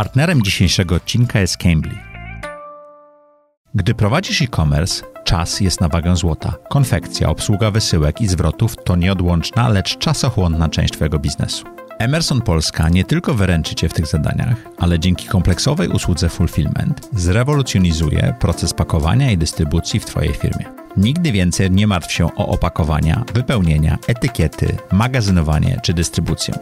Partnerem dzisiejszego odcinka jest Cambly. Gdy prowadzisz e-commerce, czas jest na wagę złota. Konfekcja, obsługa wysyłek i zwrotów to nieodłączna, lecz czasochłonna część Twojego biznesu. Emerson Polska nie tylko wyręczy Cię w tych zadaniach, ale dzięki kompleksowej usłudze Fulfillment zrewolucjonizuje proces pakowania i dystrybucji w Twojej firmie. Nigdy więcej nie martw się o opakowania, wypełnienia, etykiety, magazynowanie czy dystrybucję.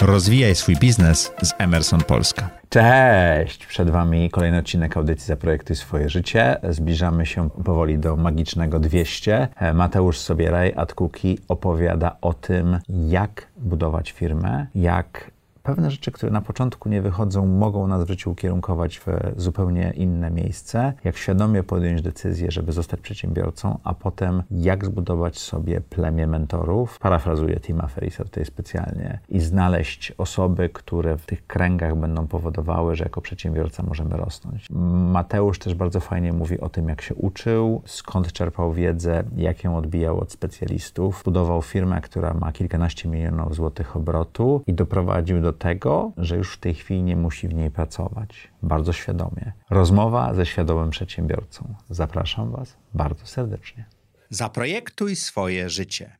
Rozwijaj swój biznes z Emerson Polska. Cześć! Przed Wami kolejny odcinek audycji Zaprojektuj swoje życie. Zbliżamy się powoli do magicznego 200. Mateusz Sobieraj, Adkuki opowiada o tym, jak budować firmę, jak pewne rzeczy, które na początku nie wychodzą, mogą nas w życiu ukierunkować w zupełnie inne miejsce. Jak świadomie podjąć decyzję, żeby zostać przedsiębiorcą, a potem jak zbudować sobie plemię mentorów. Parafrazuję Tima Ferrisa tutaj specjalnie i znaleźć osoby, które w tych kręgach będą powodowały, że jako przedsiębiorca możemy rosnąć. Mateusz też bardzo fajnie mówi o tym, jak się uczył, skąd czerpał wiedzę, jak ją odbijał od specjalistów. Budował firmę, która ma kilkanaście milionów złotych obrotu i doprowadził do tego, że już w tej chwili nie musi w niej pracować. Bardzo świadomie. Rozmowa ze świadomym przedsiębiorcą. Zapraszam Was bardzo serdecznie. Zaprojektuj swoje życie.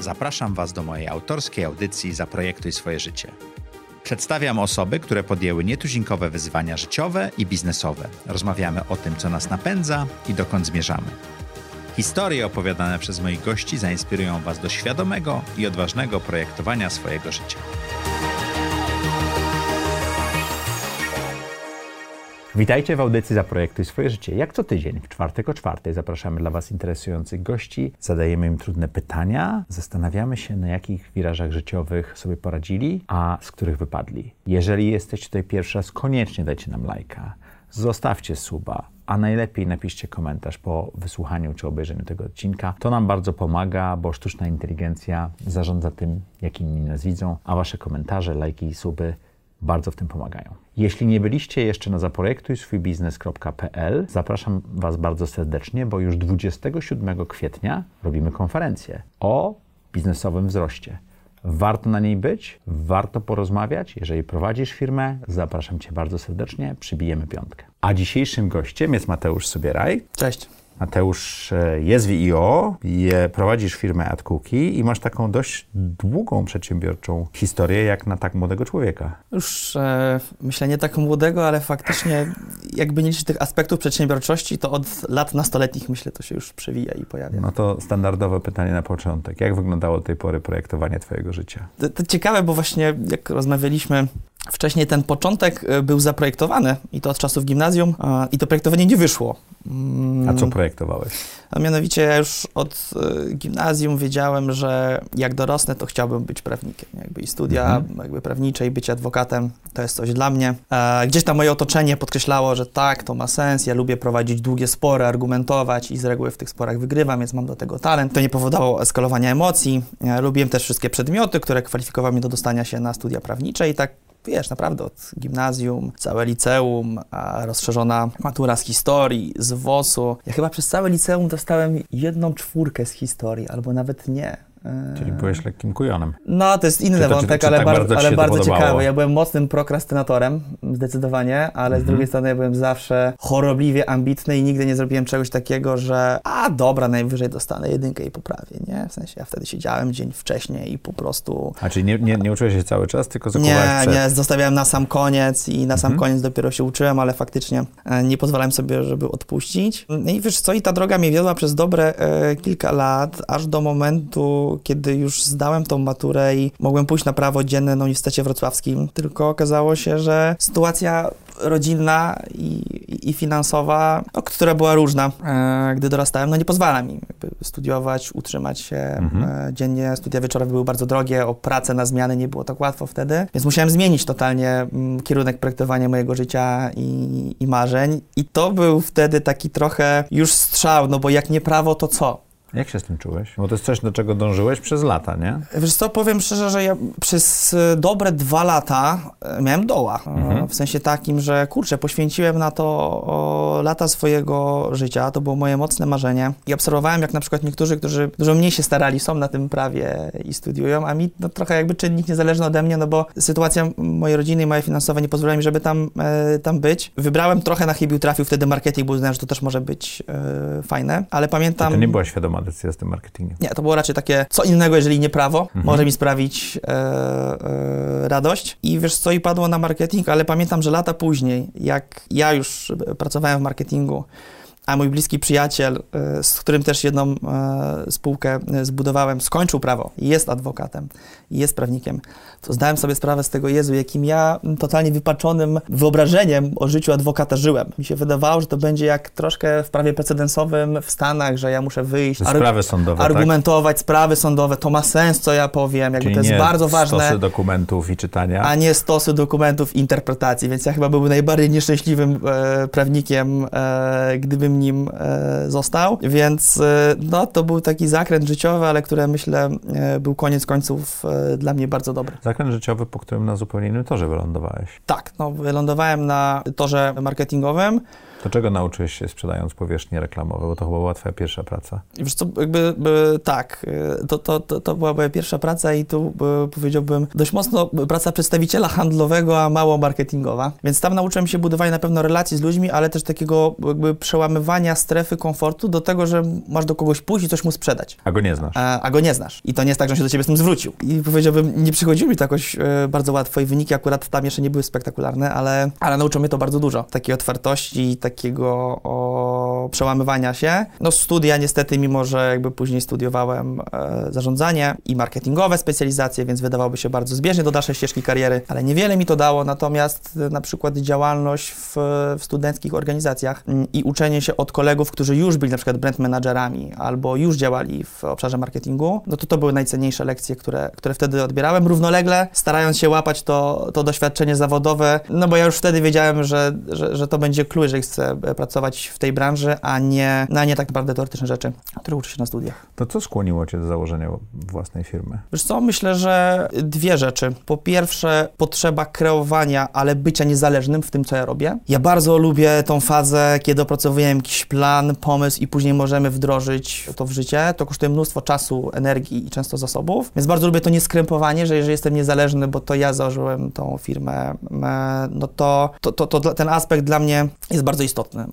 Zapraszam Was do mojej autorskiej audycji Zaprojektuj swoje życie. Przedstawiam osoby, które podjęły nietuzinkowe wyzwania życiowe i biznesowe. Rozmawiamy o tym, co nas napędza i dokąd zmierzamy. Historie opowiadane przez moich gości zainspirują Was do świadomego i odważnego projektowania swojego życia. Witajcie w audycji Zaprojektuj swoje życie. Jak co tydzień, w czwartek o czwartej zapraszamy dla Was interesujących gości, zadajemy im trudne pytania, zastanawiamy się, na jakich wirażach życiowych sobie poradzili, a z których wypadli. Jeżeli jesteście tutaj pierwszy raz, koniecznie dajcie nam lajka, zostawcie suba, a najlepiej napiszcie komentarz po wysłuchaniu czy obejrzeniu tego odcinka. To nam bardzo pomaga, bo sztuczna inteligencja zarządza tym, jak inni nas widzą, a Wasze komentarze, lajki i suby bardzo w tym pomagają. Jeśli nie byliście jeszcze na zaprojektujswójbiznes.pl, zapraszam Was bardzo serdecznie, bo już 27 kwietnia robimy konferencję o biznesowym wzroście. Warto na niej być, warto porozmawiać. Jeżeli prowadzisz firmę, zapraszam Cię bardzo serdecznie, przybijemy piątkę. A dzisiejszym gościem jest Mateusz Subieraj. Cześć. Mateusz e, jest w IO, je, prowadzisz firmę AdCookie i masz taką dość długą przedsiębiorczą historię, jak na tak młodego człowieka. Już e, myślę nie tak młodego, ale faktycznie jakby nie liczyć tych aspektów przedsiębiorczości, to od lat nastoletnich myślę to się już przewija i pojawia. No to standardowe pytanie na początek. Jak wyglądało do tej pory projektowanie twojego życia? To, to ciekawe, bo właśnie jak rozmawialiśmy Wcześniej ten początek e, był zaprojektowany i to od czasów gimnazjum i to projektowanie nie wyszło. A co projektowałeś? A mianowicie ja już od y, gimnazjum wiedziałem, że jak dorosnę, to chciałbym być prawnikiem. Jakby i studia mhm. jakby prawnicze i być adwokatem to jest coś dla mnie. E, gdzieś tam moje otoczenie podkreślało, że tak, to ma sens, ja lubię prowadzić długie spory, argumentować i z reguły w tych sporach wygrywam, więc mam do tego talent. To nie powodowało eskalowania emocji. Lubiłem też wszystkie przedmioty, które kwalifikowały mnie do dostania się na studia prawnicze i tak wiesz, naprawdę od gimnazjum, całe liceum, a rozszerzona matura z historii, z WOS-u. Ja chyba przez całe liceum dostałem jedną czwórkę z historii, albo nawet nie. Czyli byłeś lekkim kujonem. No, to jest inny to, wątek, czy, czy ale, tak bardzo, ale bardzo ciekawy. Ja byłem mocnym prokrastynatorem, zdecydowanie, ale mhm. z drugiej strony ja byłem zawsze chorobliwie ambitny i nigdy nie zrobiłem czegoś takiego, że a dobra, najwyżej dostanę jedynkę i poprawię, nie? W sensie ja wtedy siedziałem dzień wcześniej i po prostu... A czyli nie, nie, nie uczyłeś się cały czas, tylko zakuwałeś Nie, przed... nie, zostawiałem na sam koniec i na sam mhm. koniec dopiero się uczyłem, ale faktycznie e, nie pozwalałem sobie, żeby odpuścić. No i wiesz co, i ta droga mnie wiodła przez dobre e, kilka lat, aż do momentu, kiedy już zdałem tą maturę i mogłem pójść na prawo dzienne na Uniwersytecie Wrocławskim, tylko okazało się, że sytuacja rodzinna i, i finansowa, no, która była różna, e, gdy dorastałem, no nie pozwala mi studiować, utrzymać się mhm. e, dziennie. Studia wieczorowe były bardzo drogie, o pracę na zmiany nie było tak łatwo wtedy, więc musiałem zmienić totalnie m, mm, kierunek projektowania mojego życia i, i marzeń. I to był wtedy taki trochę już strzał, no bo jak nie prawo, to co? Jak się z tym czułeś? Bo to jest coś, do czego dążyłeś przez lata, nie? Wiesz co, powiem szczerze, że ja przez e, dobre dwa lata e, miałem doła. E, mhm. W sensie takim, że kurczę, poświęciłem na to lata swojego życia, to było moje mocne marzenie. I obserwowałem, jak na przykład niektórzy, którzy dużo mniej się starali, są na tym prawie i studiują, a mi no, trochę jakby czynnik niezależny ode mnie, no bo sytuacja mojej rodziny i moje finansowe nie pozwoliła mi, żeby tam, e, tam być. Wybrałem trochę na chybił, trafił wtedy marketing, bo uznałem, że to też może być e, fajne, ale pamiętam... To nie była świadoma decyzja z tym marketingiem. Nie, to było raczej takie, co innego, jeżeli nie prawo, mhm. może mi sprawić e, e, radość. I wiesz co, i padło na marketing, ale pamiętam, że lata później, jak ja już pracowałem w marketingu, a mój bliski przyjaciel, e, z którym też jedną e, spółkę e, zbudowałem, skończył prawo i jest adwokatem, i jest prawnikiem, to zdałem sobie sprawę z tego, Jezu, jakim ja totalnie wypaczonym wyobrażeniem o życiu adwokata żyłem. Mi się wydawało, że to będzie jak troszkę w prawie precedensowym w Stanach, że ja muszę wyjść, sprawy sądowe, tak? argumentować tak? sprawy sądowe, to ma sens, co ja powiem, jakby Czyli to jest bardzo ważne. stosy dokumentów i czytania. A nie stosy dokumentów i interpretacji, więc ja chyba byłbym najbardziej nieszczęśliwym e, prawnikiem, e, gdybym nim e, został, więc e, no, to był taki zakręt życiowy, ale który myślę e, był koniec końców e, dla mnie bardzo dobry. Zakręt życiowy, po którym na zupełnie innym torze wylądowałeś. Tak, no, wylądowałem na torze marketingowym. To czego nauczyłeś się sprzedając powierzchnie reklamowe? Bo to chyba była twoja pierwsza praca. Wiesz co, jakby by, tak, to, to, to, to, była moja pierwsza praca i tu by, powiedziałbym dość mocno praca przedstawiciela handlowego, a mało marketingowa. Więc tam nauczyłem się budowania na pewno relacji z ludźmi, ale też takiego jakby przełamywania strefy komfortu do tego, że masz do kogoś pójść i coś mu sprzedać. A go nie znasz. A, a go nie znasz. I to nie jest tak, że on się do ciebie z tym zwrócił. I powiedziałbym, nie przychodziło mi to jakoś e, bardzo łatwo i wyniki akurat tam jeszcze nie były spektakularne, ale, ale nauczyło mnie to bardzo dużo. Takiej otwartości, takiego o, przełamywania się. No studia niestety, mimo że jakby później studiowałem e, zarządzanie i marketingowe specjalizacje, więc wydawałoby się bardzo zbieżnie do dalszej ścieżki kariery, ale niewiele mi to dało, natomiast e, na przykład działalność w, w studenckich organizacjach m, mm, i uczenie się od kolegów, którzy już byli na przykład brand managerami albo już działali w obszarze marketingu, no to to były najcenniejsze lekcje, które, które wtedy odbierałem, równolegle starając się łapać to, to doświadczenie zawodowe, no bo ja już wtedy wiedziałem, że, że, że to będzie klucz, jeżeli chcę pracować w tej branży, a nie, no, a nie tak naprawdę teoretyczne rzeczy, które uczy się na studiach. To co skłoniło Cię do założenia własnej firmy? Wiesz co, myślę, że dwie rzeczy. Po pierwsze, potrzeba kreowania, ale bycia niezależnym w tym, co ja robię. Ja bardzo lubię tą fazę, kiedy opracowuję jakiś plan, pomysł i później możemy wdrożyć to w życie. To kosztuje mnóstwo czasu, energii i często zasobów, więc bardzo lubię to nieskrępowanie, że jeżeli jestem niezależny, bo to ja założyłem tą firmę, no to, to, to, to ten aspekt dla mnie jest bardzo istotny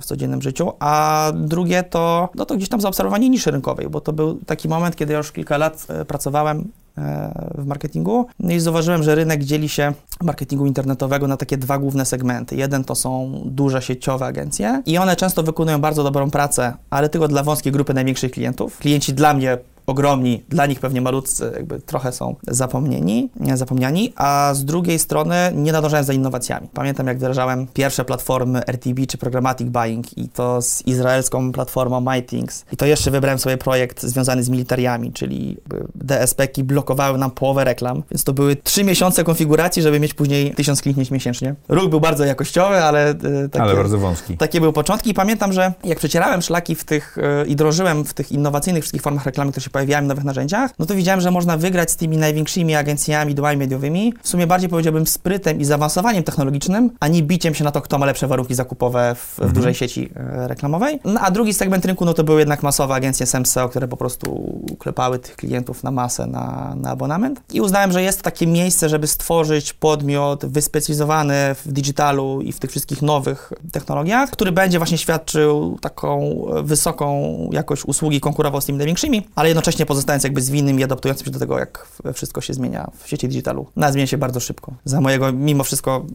w codziennym życiu. A drugie to, no to gdzieś tam zaobserwowanie niszy rynkowej, bo to był taki moment, kiedy ja już kilka lat e, pracowałem e, w marketingu. I zauważyłem, że rynek dzieli się marketingu internetowego na takie dwa główne segmenty. Jeden to są duże sieciowe agencje i one często wykonują bardzo dobrą pracę, ale tylko dla wąskiej grupy największych klientów. Klienci dla mnie ogromni, dla nich pewnie malutcy jakby trochę są zapomnieni, zapomniani, a z drugiej strony nie nadążałem za innowacjami. Pamiętam, jak wdrażałem pierwsze platformy RTB czy Programmatic Buying i to z izraelską platformą MyThings. I to jeszcze wybrałem sobie projekt związany z militariami, czyli DSP-ki blokowały nam połowę reklam, więc to były trzy miesiące konfiguracji, żeby mieć później tysiąc kliknięć miesięcznie. Ruch był bardzo jakościowy, ale... E, takie, ale bardzo wąski. Takie były początki i pamiętam, że jak przecierałem szlaki w tych e, i drążyłem w tych innowacyjnych wszystkich formach reklamy, które się pojawiają nowych narzędziach, no to widziałem, że można wygrać z tymi największymi agencjami, dołami mediowymi, w sumie bardziej powiedziałbym sprytem i zaawansowaniem technologicznym, a nie biciem się na to, kto ma lepsze warunki zakupowe w, w mhm. dużej sieci e, reklamowej. No, a drugi segment rynku, no to były jednak masowe agencje SEMSEO, które po prostu klepały tych klientów na masę, na, na abonament. I uznałem, że jest takie miejsce, żeby stworzyć podmiot wyspecjalizowany w digitalu i w tych wszystkich nowych technologiach, który będzie właśnie świadczył taką wysoką jakość usługi, konkurował z tymi największymi, ale jednocześnie pozostając jakby zwinnym i adaptującym się do tego, jak wszystko się zmienia w sieci digitalu. No, zmienia się bardzo szybko. Za mojego, mimo wszystko,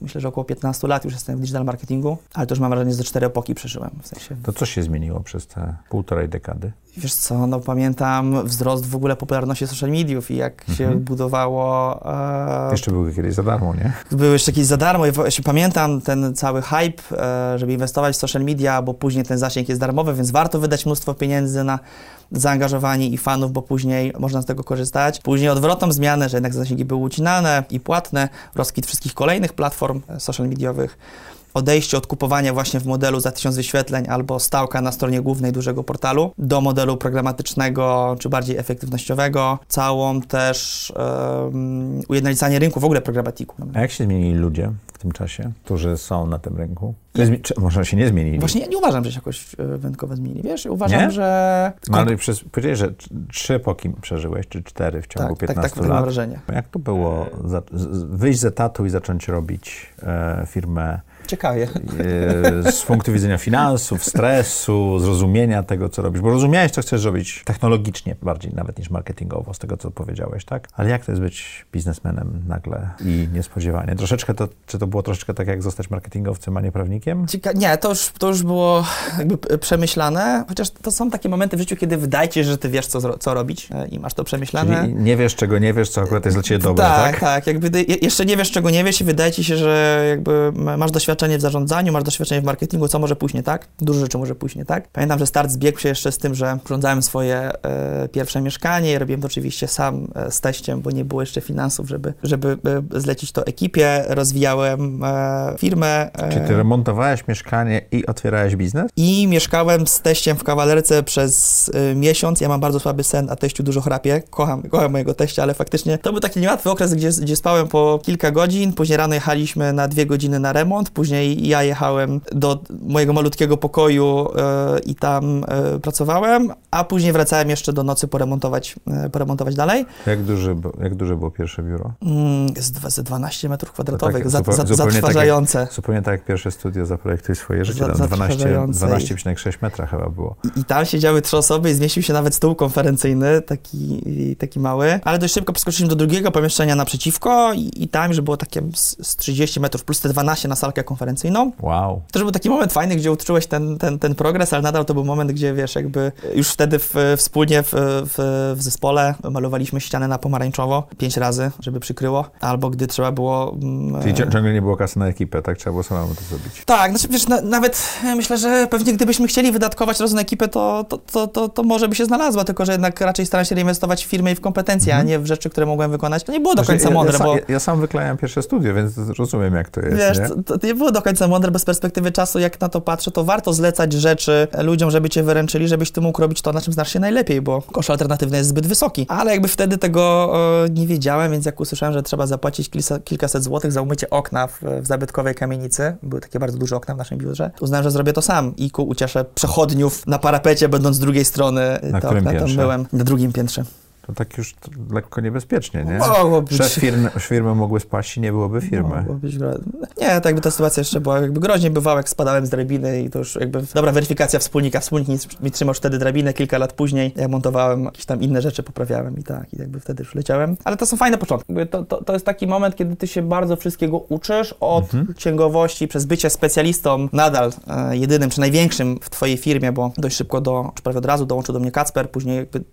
myślę, że około 15 lat już jestem w digital marketingu, ale to już mam wrażenie, że cztery epoki przeżyłem. W sensie. To co się zmieniło przez te półtorej dekady? Wiesz co, no pamiętam wzrost w ogóle popularności social mediów i jak mhm. się budowało... E... Jeszcze były kiedyś za darmo, nie? Były jeszcze kiedyś za darmo i właśnie pamiętam ten cały hype, e, żeby inwestować w social media, bo później ten zasięg jest darmowy, więc warto wydać mnóstwo pieniędzy na zaangażowanie i fanów, bo później można z tego korzystać. Później odwrotną zmianę, że jednak zasięgi były ucinane i płatne, rozkwit wszystkich kolejnych platform social mediowych odejście od kupowania właśnie w modelu za 1000 wyświetleń albo stałka na stronie głównej dużego portalu do modelu programatycznego czy bardziej efektywnościowego, całą też um, ujednolicanie rynku w ogóle programatiku. A jak się zmienili ludzie w tym czasie, którzy są na tym rynku? Zmi- czy, może się nie zmienili? Właśnie ja nie uważam, że się jakoś e, wyjątkowo zmienili, wiesz? Uważam, Nie? że... No, ale przez, powiedziałeś, że tr- trzy epoki przeżyłeś, czy cztery w ciągu tak, tak, 15 tak, tak mam lat. wrażenie. Jak to było za, wyjść z etatu i zacząć robić e, firmę Ciekawie. e, z punktu widzenia finansów, stresu, zrozumienia tego, co robisz? Bo rozumiałeś, co chcesz robić technologicznie bardziej nawet niż marketingowo, z tego, co powiedziałeś, tak? Ale jak to jest być biznesmenem nagle i niespodziewanie? Troszeczkę to, czy to było troszeczkę tak, jak zostać marketingowcem, a nie prawnikiem? Cieka- nie, to już, to już było jakby przemyślane, chociaż to są takie momenty w życiu, kiedy wydaje ci się, że ty wiesz, co, co robić e, i masz to przemyślane. Czyli nie wiesz, czego nie wiesz, co akurat jest dla ciebie dobre, tak, tak? tak. Jakby jeszcze nie wiesz, czego nie wiesz i wydaje ci się, że jakby masz doświadczenie w zarządzaniu, masz doświadczenie w marketingu, co może pójść nie tak? Dużo rzeczy może pójść nie tak. Pamiętam, że start zbiegł się jeszcze z tym, że urządzałem swoje e, pierwsze mieszkanie robiłem to oczywiście sam e, z teściem, bo nie było jeszcze finansów, żeby, żeby e, zlecić to ekipie. Rozwijałem e, firmę. e, Czy ty remontowałeś mieszkanie i otwierałeś biznes? I mieszkałem z teściem w kawalerce przez y, miesiąc. Ja mam bardzo słaby sen, a teściu dużo chrapie. Kocham, kocham mojego teścia, ale faktycznie to był taki niełatwy okres, gdzie, gdzie spałem po kilka godzin. Później rano jechaliśmy na dwie godziny na remont. Później ja jechałem do mojego malutkiego pokoju y, i tam y, pracowałem, a później wracałem jeszcze do nocy poremontować, y, poremontować dalej. Jak, duży, bu- jak duże było pierwsze biuro? Mm, ze 12 metrów kwadratowych, tak, za, zupeł- za, zupełnie tak jak- zatrważające. Zupełnie tak jak pierwsze studio Zaprojektuj swoje życie. Za- Tam 12 zatrważające. 12,6 metra chyba było. I, I tam siedziały trzy osoby i zmieścił się nawet stół konferencyjny, taki, taki mały. Ale dość szybko przeskoczyliśmy do drugiego pomieszczenia naprzeciwko i, i tam już było takie z, z 30 metrów plus te 12 na salkę konferencyjną. Wow. Też był taki moment fajny, gdzie uczułeś ten, ten, ten progres, ale nadal to był moment, gdzie wiesz, jakby już wtedy w, wspólnie w, w, w zespole malowaliśmy ścianę na pomarańczowo pięć razy, żeby przykryło, albo gdy trzeba było... mm, Czyli cią- ciągle nie było kasy na ekipę, tak? Trzeba było samemu to zrobić. tak, znaczy wiesz, na, nawet e, myślę, że pewnie gdybyśmy chcieli wydatkować rozum na ekipę, to, to, to, to, to może by się znalazła, tylko że jednak raczej staram się reinwestować w firmę i w kompetencje, a nie w rzeczy, które mogłem wykonać. To nie było do Znaczy, końca ja, mądre, ja, sam- bo ja, ja sam wyklejam pierwsze studio, więc rozumiem, jak to jest, wiesz, nie? to, to nie było do końca mądre, bez perspektywy czasu, jak na to patrzę, to warto zlecać rzeczy ludziom, żeby cię wyręczyli, żebyś ty mógł robić to, na czym znasz się najlepiej, bo koszt alternatywny jest zbyt wysoki. Ale jakby wtedy tego e, nie wiedziałem, więc jak usłyszałem, że trzeba zapłacić kilka, kilkaset złotych za umycie okna w, w zabytkowej kamienicy, były takie bardzo duże okna w naszym biurze, to uznałem, że zrobię to sam i ku ucieszę przechodniów na parapecie, będąc z drugiej strony Na którym okna byłem. Na drugim piętrze. To tak już to lekko niebezpiecznie, nie? Mogło być. Szef firmy, firmy mogły spaść i nie byłoby firmy. Mogło być gro... Nie, tak jakby ta sytuacja jeszcze była jakby groźnie bywała, jak spadałem z drabiny i to już jakby dobra weryfikacja wspólnika. Wspólnik mi, trzymał wtedy drabinę kilka lat później. Ja montowałem jakieś tam inne rzeczy, poprawiałem i tak, i jakby wtedy już leciałem. Ale to są fajne początki. To, to, to jest taki moment, kiedy ty się bardzo wszystkiego uczysz od księgowości przez bycie specjalistą, nadal e, jedynym czy największym w twojej firmie, bo dość szybko do, czy prawie od razu dołączył do mnie Kacper, później jakby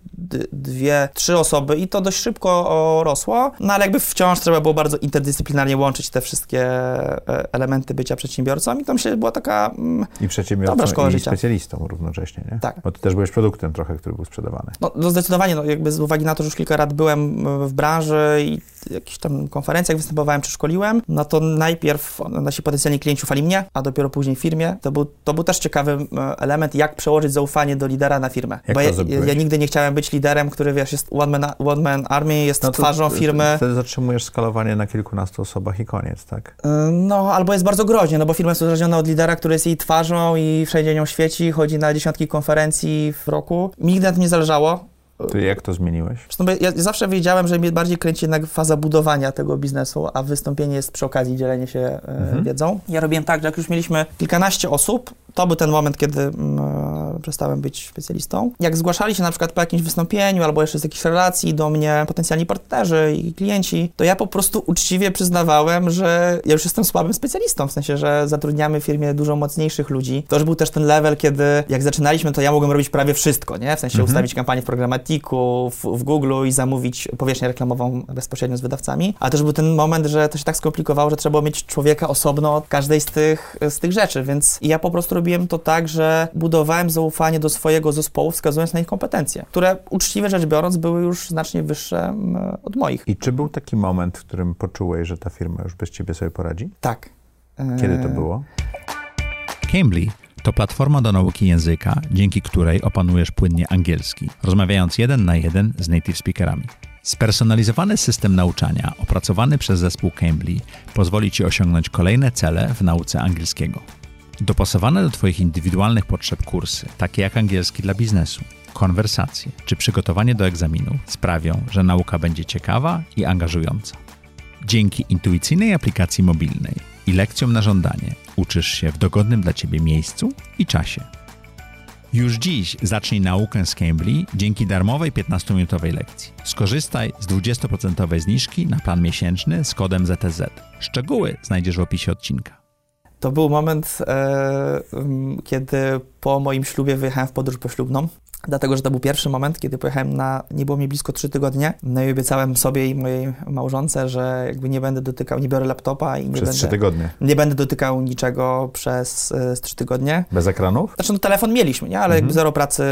dwie, trzy osoby i to dość szybko rosło, no ale jakby wciąż trzeba było bardzo interdyscyplinarnie łączyć te wszystkie e, elementy bycia przedsiębiorcą i tam się była taka... Mm, I przedsiębiorcą, Dobra szkoła i życia. specjalistą równocześnie, nie? Tak. Bo ty też byłeś produktem trochę, który był sprzedawany. no, no zdecydowanie, no jakby z uwagi na to, że już kilka lat byłem e, w branży i jakichś tam konferencjach występowałem czy szkoliłem, no to najpierw nasi potencjalni klienci ufali mnie, a dopiero później firmie. To był, to był też ciekawy e, element, jak przełożyć zaufanie do lidera na firmę. Jak Bo to ja, ja nigdy nie chciałem być liderem, który wiesz, jest one man, one man army, jest No twarzą firmy. Wtedy zatrzymujesz skalowanie na kilkunastu osobach i koniec, tak? Y, No, albo jest bardzo groźnie, no bo firma jest uzależniona od lidera, który jest jej twarzą i wszędzie nią świeci, chodzi na dziesiątki konferencji w roku. Nigdy na tym nie zależało. Ty jak to zmieniłeś? Zresztą ja zawsze wiedziałem, że mnie bardziej kręci jednak faza budowania tego biznesu, a wystąpienie jest przy okazji dzielenie się e, Mhm. wiedzą. Ja robiłem tak, że jak już mieliśmy kilkanaście osób, to był ten moment, kiedy mm, e, przestałem być specjalistą. Jak zgłaszali się na przykład po jakimś wystąpieniu albo jeszcze z jakichś relacji do mnie potencjalni partnerzy i klienci, to ja po prostu uczciwie przyznawałem, że ja już jestem słabym specjalistą, w sensie, że zatrudniamy w firmie dużo mocniejszych ludzi. To już był też ten level, kiedy jak zaczynaliśmy, to ja mogłem robić prawie wszystko, nie? W sensie Mhm. ustawić kampanię w Programatiku, w, w Google i zamówić powierzchnię reklamową bezpośrednio z wydawcami. A też był ten moment, że to się tak skomplikowało, że trzeba było mieć człowieka osobno od każdej z tych, z tych rzeczy, więc ja po prostu robiłem to tak, że budowałem zaufanie do swojego zespołu, wskazując na ich kompetencje, które uczciwie rzecz biorąc były już znacznie wyższe od moich. I czy był taki moment, w którym poczułeś, że ta firma już bez ciebie sobie poradzi? Tak. Kiedy to Eee, było? Cambly to platforma do nauki języka, dzięki której opanujesz płynnie angielski, rozmawiając jeden na jeden z native speakerami. Spersonalizowany system nauczania opracowany przez zespół Cambly pozwoli Ci osiągnąć kolejne cele w nauce angielskiego. Dopasowane do Twoich indywidualnych potrzeb kursy, takie jak angielski dla biznesu, konwersacje czy przygotowanie do egzaminu, sprawią, że nauka będzie ciekawa i angażująca. Dzięki intuicyjnej aplikacji mobilnej i lekcjom na żądanie uczysz się w dogodnym dla Ciebie miejscu i czasie. Już dziś zacznij naukę z Cambly dzięki darmowej 15-minutowej lekcji. Skorzystaj z 20% zniżki na plan miesięczny z kodem ZTZ. Szczegóły znajdziesz w opisie odcinka. To był moment, e, kiedy po moim ślubie wyjechałem w podróż poślubną. Dlatego, że to był pierwszy moment, kiedy pojechałem na, nie było mi blisko trzy tygodnie, no i obiecałem sobie i mojej małżonce, że jakby nie będę dotykał, nie biorę laptopa i nie Przez będę... trzy tygodnie. Nie będę dotykał niczego przez y, trzy tygodnie. Bez ekranów? Znaczy, no telefon mieliśmy, nie? Ale Mhm. jakby zero pracy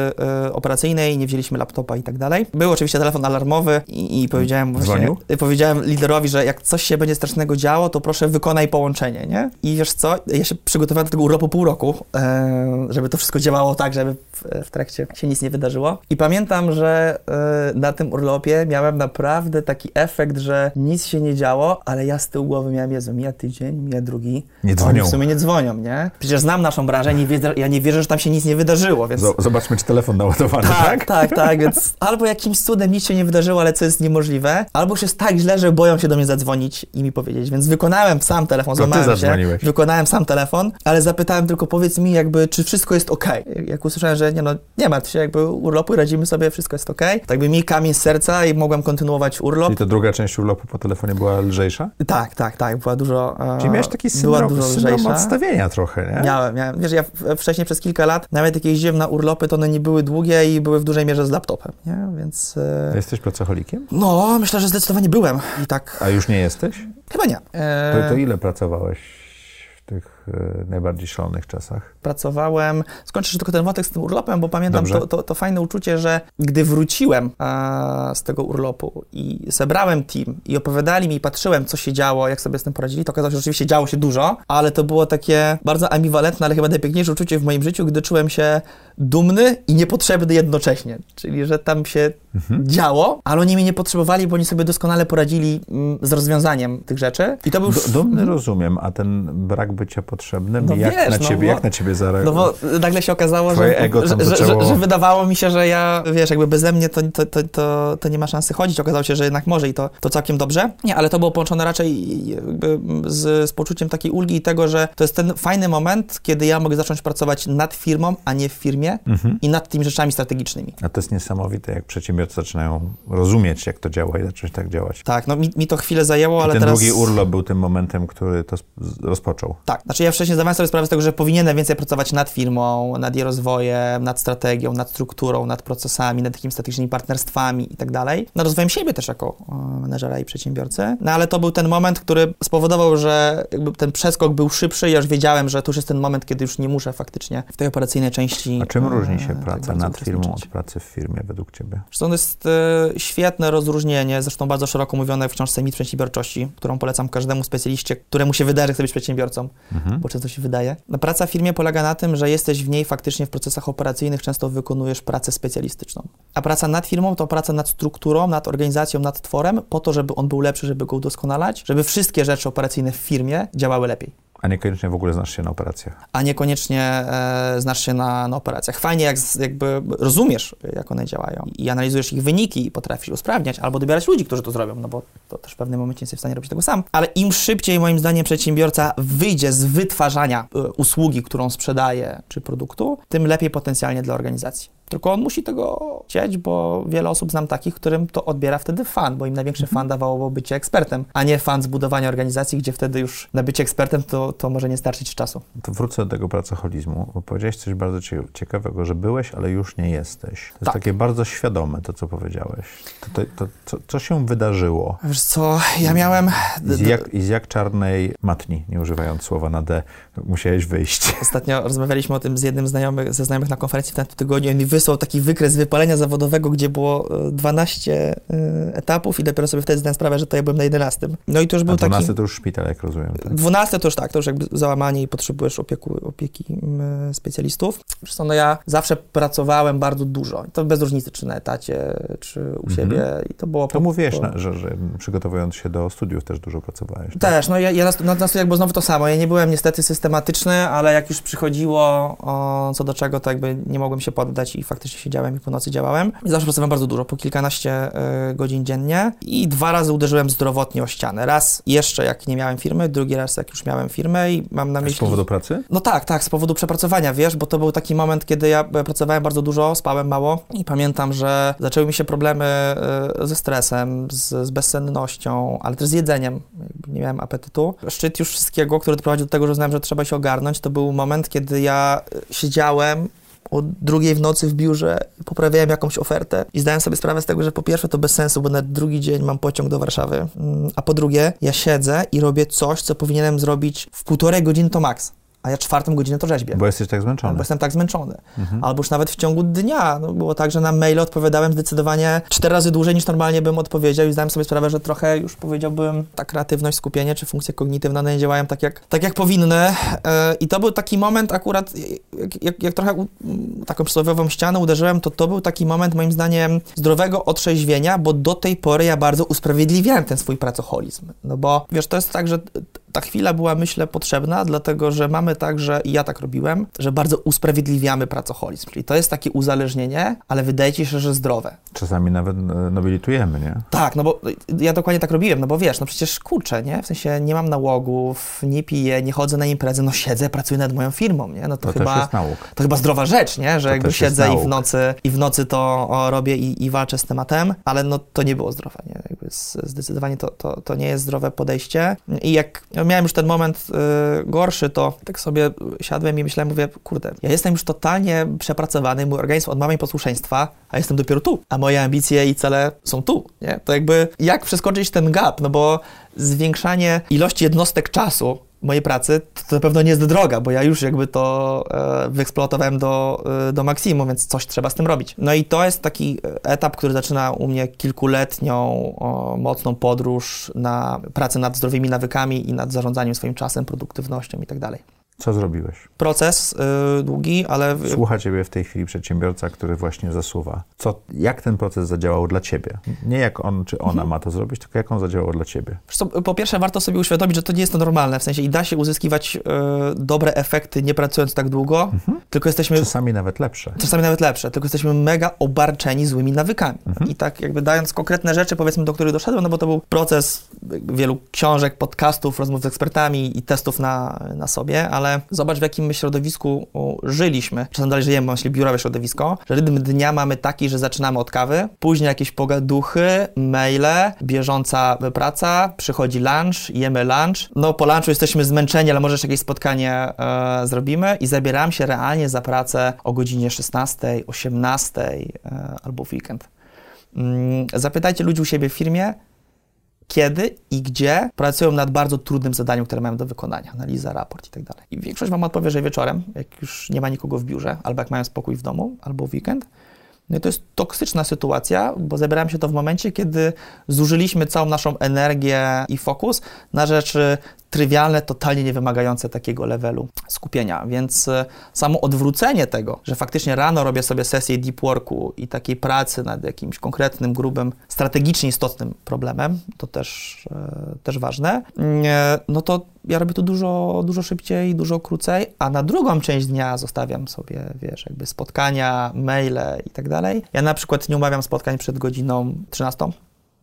y, operacyjnej, nie wzięliśmy laptopa i tak dalej. Był oczywiście telefon alarmowy i, i powiedziałem właśnie... Dzwonił? y, Powiedziałem liderowi, że jak coś się będzie strasznego działo, to proszę wykonaj połączenie, nie? I wiesz co? Ja się przygotowałem do tego urlopu pół roku, e, żeby to wszystko działało tak, żeby w, w trakcie się nic nie wydarzyło. I pamiętam, że e, na tym urlopie miałem naprawdę taki efekt, że nic się nie działo, ale ja z tyłu głowy miałem, Jezu, mija tydzień, mija drugi. Nie Oni dzwonią. w sumie nie dzwonią, nie? Przecież znam naszą branżę, nie wiedzę, ja nie wierzę, że tam się nic nie wydarzyło, więc... Zobaczmy, czy telefon naładowany, Tak, tak? tak, tak, więc albo jakimś cudem nic się nie wydarzyło, ale co jest niemożliwe, albo już jest tak źle, że boją się do mnie zadzwonić i mi powiedzieć, więc wykonałem sam telefon, To złamałem się, wykonałem sam telefon, ale zapytałem tylko, powiedz mi jakby, czy wszystko jest ok. Jak usłyszałem, że nie no, nie martw się, jakby urlopu radzimy sobie, wszystko jest ok, tak by mi kamień z serca i mogłem kontynuować urlop. Czyli ta druga część urlopu po telefonie była lżejsza? Tak, tak, tak, była dużo e, Czyli miałeś taki była syndrom, dużo syndrom lżejsza. odstawienia trochę, nie? Miałem, miałem. Wiesz, ja wcześniej przez kilka lat, nawet jak jeździłem na urlopy, to one nie były długie i były w dużej mierze z laptopem, nie? Więc... E... Jesteś pracocholikiem? No, myślę, że zdecydowanie byłem. I tak. A już nie jesteś? Chyba nie. To, E, to ile pracowałeś w tych e, najbardziej szalonych czasach? Pracowałem. Skończę tylko ten wątek z tym urlopem, bo pamiętam to, to, to fajne uczucie, że gdy wróciłem e, z tego urlopu i zebrałem team i opowiadali mi i patrzyłem, co się działo, jak sobie z tym poradzili, to okazało się, że rzeczywiście działo się dużo, ale to było takie bardzo ambiwalentne, ale chyba najpiękniejsze uczucie w moim życiu, gdy czułem się dumny i niepotrzebny jednocześnie. Czyli, że tam się Mhm. działo, ale oni mnie nie potrzebowali, bo oni sobie doskonale poradzili mm, z rozwiązaniem tych rzeczy. I to był dumny rozumiem, a ten brak bycia potrzebnym, No jak, wiesz, na no ciebie, bo- jak na ciebie No zareagował? bo nagle się okazało, że, ego że, że, zaczęło- że, że wydawało mi się, że ja, wiesz, jakby beze mnie to, to, to, to, to nie ma szansy chodzić. Okazało się, że jednak może i to, to całkiem dobrze. Nie, ale to było połączone raczej z, z poczuciem takiej ulgi i tego, że to jest ten fajny moment, kiedy ja mogę zacząć pracować nad firmą, a nie w firmie Mhm. i nad tymi rzeczami strategicznymi. A to jest niesamowite, jak przedsiębiorcy zaczynają rozumieć, jak to działa i zacząć tak działać. Tak, no mi, mi to chwilę zajęło, I ale ten teraz... długi urlop był tym momentem, który to rozpoczął. Tak, znaczy ja wcześniej zdawałem sobie sprawę z tego, że powinienem więcej pracować nad firmą, nad jej rozwojem, nad strategią, nad strukturą, nad procesami, nad takimi strategicznymi partnerstwami i tak dalej. Nad rozwojem siebie też jako e, menedżera i przedsiębiorcy. No ale to był ten moment, który spowodował, że ten przeskok był szybszy i ja już wiedziałem, że to już jest ten moment, kiedy już nie muszę faktycznie w tej operacyjnej części. A czym e, różni się tak praca bardzo nad firmą od pracy w firmie według Ciebie? Zresztą to jest e, świetne rozróżnienie, zresztą bardzo szeroko mówione w książce Mit Przedsiębiorczości, którą polecam każdemu specjaliście, któremu się wydaje, że chce być przedsiębiorcą Mhm. Bo często się wydaje. No, praca w firmie polega na tym, że jesteś w niej faktycznie w procesach operacyjnych, często wykonujesz pracę specjalistyczną. A praca nad firmą to praca nad strukturą, nad organizacją, nad tworem, po to, żeby on był lepszy, żeby go udoskonalać, żeby wszystkie rzeczy operacyjne w firmie działały lepiej. A niekoniecznie w ogóle znasz się na operacjach. A niekoniecznie e, znasz się na, na operacjach. Fajnie, jak jakby rozumiesz, jak one działają i analizujesz ich wyniki i potrafisz usprawniać, albo dobierać ludzi, którzy to zrobią, no bo to też w pewnym momencie jesteś w stanie robić tego sam. Ale im szybciej, moim zdaniem, przedsiębiorca wyjdzie z wytwarzania e, usługi, którą sprzedaje, czy produktu, tym lepiej potencjalnie dla organizacji. Tylko on musi tego chcieć, bo wiele osób znam takich, którym to odbiera wtedy fan, bo im największy fan dawało bycie ekspertem, a nie fan zbudowania organizacji, gdzie wtedy już na bycie ekspertem to, to może nie starczyć czasu. To wrócę do tego pracoholizmu, bo powiedziałeś coś bardzo cie- ciekawego, że byłeś, ale już nie jesteś. To jest Tak. takie bardzo świadome to, co powiedziałeś. To, to, co, co się wydarzyło? Wiesz co, ja miałem... I z, jak, I z jak czarnej matni, nie używając słowa na D, musiałeś wyjść. Ostatnio rozmawialiśmy o tym z jednym znajomych, ze znajomych na konferencji w tym tygodniu i on mi wysłał taki wykres wypalenia zawodowego, gdzie było e, 12 e, etapów i dopiero sobie wtedy zdałem sprawę, że to ja byłem na 11. No i to już A był 12 taki... to już szpital, jak rozumiem. Tak? 12 to już tak, to już jakby załamanie i potrzebujesz opieku, opieki mm, specjalistów. Zresztą no ja zawsze pracowałem bardzo dużo. To bez różnicy, czy na etacie, czy u Mhm. siebie. I to było To po- mówiłeś, po- że, że przygotowując się do studiów też dużo pracowałeś. tak? Też, no ja, ja na, na, na studiach było znowu to samo. Ja nie byłem niestety systematyczny, ale jak już przychodziło o, co do czego, to jakby nie mogłem się poddać i faktycznie siedziałem i po nocy działałem. I zawsze pracowałem bardzo dużo, po kilkanaście y, godzin dziennie i dwa razy uderzyłem zdrowotnie o ścianę. Raz jeszcze jak nie miałem firmy, drugi raz jak już miałem firmę i mam na Z myśli... powodu pracy? No tak, tak, z powodu przepracowania, wiesz, bo to był taki moment, kiedy ja e, pracowałem bardzo dużo, spałem mało i pamiętam, że zaczęły mi się problemy e, ze stresem, z, z bezsennością, ale też z jedzeniem. Nie miałem apetytu. Szczyt już wszystkiego, który doprowadził do tego, że uznałem, że trzeba się ogarnąć, to był moment, kiedy ja siedziałem o drugiej w nocy w biurze, poprawiałem jakąś ofertę i zdałem sobie sprawę z tego, że po pierwsze to bez sensu, bo na drugi dzień mam pociąg do Warszawy, Mm, a po drugie ja siedzę i robię coś, co powinienem zrobić w półtorej godziny to maks, a ja czwartą godzinę to rzeźbię. Bo jesteś tak zmęczony. Albo jestem tak zmęczony. Mhm. Albo już nawet w ciągu dnia. No, było tak, że na maile odpowiadałem zdecydowanie cztery razy dłużej niż normalnie bym odpowiedział i zdałem sobie sprawę, że trochę już powiedziałbym ta kreatywność, skupienie czy funkcje kognitywne nie działają tak jak, tak jak powinny. E, I to był taki moment akurat, jak, jak, jak trochę u, taką przysłowiową ścianę uderzyłem, to to był taki moment moim zdaniem zdrowego otrzeźwienia, bo do tej pory ja bardzo usprawiedliwiałem ten swój pracoholizm. No bo wiesz, to jest tak, że ta chwila była, myślę, potrzebna, dlatego że mamy tak, że i ja tak robiłem, że bardzo usprawiedliwiamy pracoholizm. Czyli to jest takie uzależnienie, ale wydaje ci się, że zdrowe. Czasami nawet e, nobilitujemy, nie? Tak, no bo ja dokładnie tak robiłem, no bo wiesz, no przecież kurczę, nie? W sensie nie mam nałogów, nie piję, nie chodzę na imprezy, no siedzę, pracuję nad moją firmą, nie? No to, To, chyba... To chyba zdrowa rzecz, nie? Że To jakby siedzę i w nocy, i w nocy to o, robię i, i walczę z tematem, ale no to nie było zdrowe, nie? Jakby zdecydowanie to, to, to nie jest zdrowe podejście. I jak miałem już ten moment y, gorszy, to tak sobie siadłem i myślałem, mówię, kurde, ja jestem już totalnie przepracowany, mój organizm odmawia mi posłuszeństwa, a jestem dopiero tu, a moje ambicje i cele są tu, nie? To jakby jak przeskoczyć ten gap, no bo zwiększanie ilości jednostek czasu mojej pracy, to, na pewno nie jest droga, bo ja już jakby to e, wyeksploatowałem do, e, do maksimum, więc coś trzeba z tym robić. No i to jest taki etap, który zaczyna u mnie kilkuletnią o, mocną podróż na pracę nad zdrowymi nawykami i nad zarządzaniem swoim czasem, produktywnością i tak dalej. Co zrobiłeś? Proces y, długi, ale Słucha ciebie w tej chwili przedsiębiorca, który właśnie zasuwa. Co, jak ten proces zadziałał dla ciebie? Nie jak on czy Mhm. ona ma to zrobić, tylko jak on zadziałał dla ciebie. Co, po pierwsze, warto sobie uświadomić, że to nie jest to normalne. W sensie i da się uzyskiwać e, dobre efekty, nie pracując tak długo, tylko jesteśmy. Czasami nawet lepsze. Czasami nawet lepsze, tylko jesteśmy mega obarczeni złymi nawykami. I tak jakby dając konkretne rzeczy, powiedzmy, do których doszedłem, no bo to był proces wielu książek, podcastów, rozmów z ekspertami i testów na, na sobie, ale zobacz, w jakim my środowisku żyliśmy. Czasem dalej żyjemy, mam myśli biurowe środowisko, że rytm dnia mamy taki, że zaczynamy od kawy, później jakieś pogaduchy, maile, bieżąca praca, przychodzi lunch, jemy lunch. No po lunchu jesteśmy zmęczeni, ale może jeszcze jakieś spotkanie e, zrobimy i zabieram się realnie za pracę o godzinie 16, 18 e, albo w weekend. Mm, Zapytajcie ludzi u siebie w firmie, kiedy i gdzie pracują nad bardzo trudnym zadaniem, które mają do wykonania, analiza, raport i tak dalej. I większość wam odpowie, że wieczorem, jak już nie ma nikogo w biurze, albo jak mają spokój w domu, albo w weekend. No to jest toksyczna sytuacja, bo zabierałem się to w momencie, kiedy zużyliśmy całą naszą energię i fokus na rzeczy trywialne, totalnie nie wymagające takiego levelu skupienia. Więc e, samo odwrócenie tego, że faktycznie rano robię sobie sesję deep worku i takiej pracy nad jakimś konkretnym, grubym, strategicznie istotnym problemem, to też, e, też ważne, nie, no to ja robię to dużo, dużo szybciej, dużo krócej, a na drugą część dnia zostawiam sobie, wiesz, jakby spotkania, maile i tak dalej. Ja na przykład nie umawiam spotkań przed godziną 13,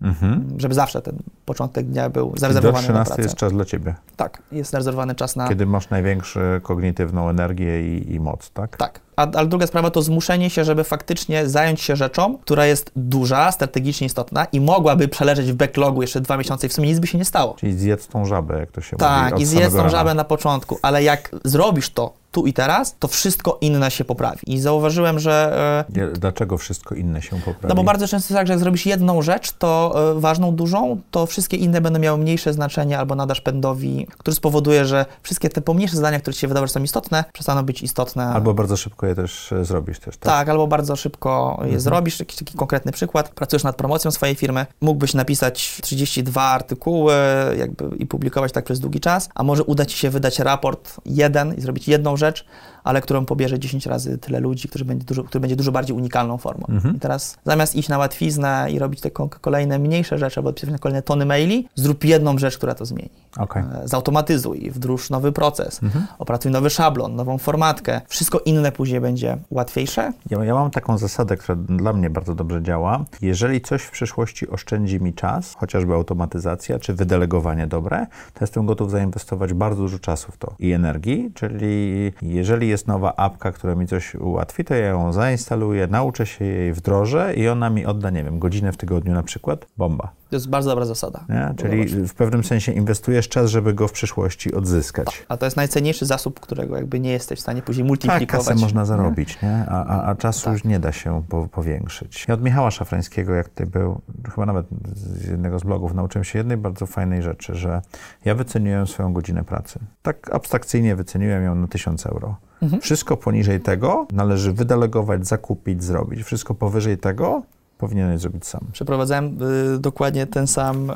Mhm. żeby zawsze ten początek dnia był Do zarezerwowany na 13 pracę. jest czas dla ciebie, Tak, jest zarezerwowany czas na... kiedy masz największą kognitywną energię i, i moc, tak? Tak. A, ale druga sprawa to zmuszenie się, żeby faktycznie zająć się rzeczą, która jest duża, strategicznie istotna i mogłaby przeleżeć w backlogu jeszcze dwa miesiące i w sumie nic by się nie stało. Czyli zjedz tą żabę, jak to się mówi. Tak, i zjedz tą żabę na początku, ale jak zrobisz to tu i teraz, to wszystko inne się poprawi. I zauważyłem, że... e, Dlaczego wszystko inne się poprawi? No bo bardzo często jest tak, że jak zrobisz jedną rzecz, to e, ważną, dużą, to wszystkie inne będą miały mniejsze znaczenie albo nadasz pędowi, który spowoduje, że wszystkie te pomniejsze zadania, które ci się wydawały, że są istotne, przestaną być istotne. Albo bardzo szybko je też e, zrobisz też, tak? Tak, albo bardzo szybko je mhm. zrobisz. Jakiś taki konkretny przykład. Pracujesz nad promocją swojej firmy, mógłbyś napisać 32 artykuły jakby i publikować tak przez długi czas, a może uda ci się wydać raport jeden i zrobić jedną rzecz, ale którą pobierze 10 razy tyle ludzi, który będzie dużo, który będzie dużo bardziej unikalną formą. Mhm. I teraz zamiast iść na łatwiznę i robić te kolejne mniejsze rzeczy, albo odpisać na kolejne tony maili, zrób jedną rzecz, która to zmieni. Okay. E, zautomatyzuj, wdróż nowy proces, mhm. opracuj nowy szablon, nową formatkę. Wszystko inne później będzie łatwiejsze. Ja, ja mam taką zasadę, która dla mnie bardzo dobrze działa. Jeżeli coś w przyszłości oszczędzi mi czas, chociażby automatyzacja czy wydelegowanie dobre, to jestem gotów zainwestować bardzo dużo czasu w to i energii, czyli jeżeli jest nowa apka, która mi coś ułatwi, to ja ją zainstaluję, nauczę się jej, wdrożę i ona mi odda, nie wiem, godzinę w tygodniu na przykład. Bomba. To jest bardzo dobra zasada. Nie? Czyli w pewnym sensie inwestujesz czas, żeby go w przyszłości odzyskać. Tak. A to jest najcenniejszy zasób, którego jakby nie jesteś w stanie później multiplikować. Tak, kasę można zarobić, nie? A, a, a czasu tak. już nie da się po, powiększyć. Ja od Michała Szafrańskiego, jak ty był, chyba nawet z jednego z blogów, nauczyłem się jednej bardzo fajnej rzeczy, że ja wyceniłem swoją godzinę pracy. Tak abstrakcyjnie wyceniłem ją na 1000 euro. Mhm. Wszystko poniżej tego należy wydelegować, zakupić, zrobić. Wszystko powyżej tego powinieneś zrobić sam. Przeprowadzałem y, dokładnie ten sam e,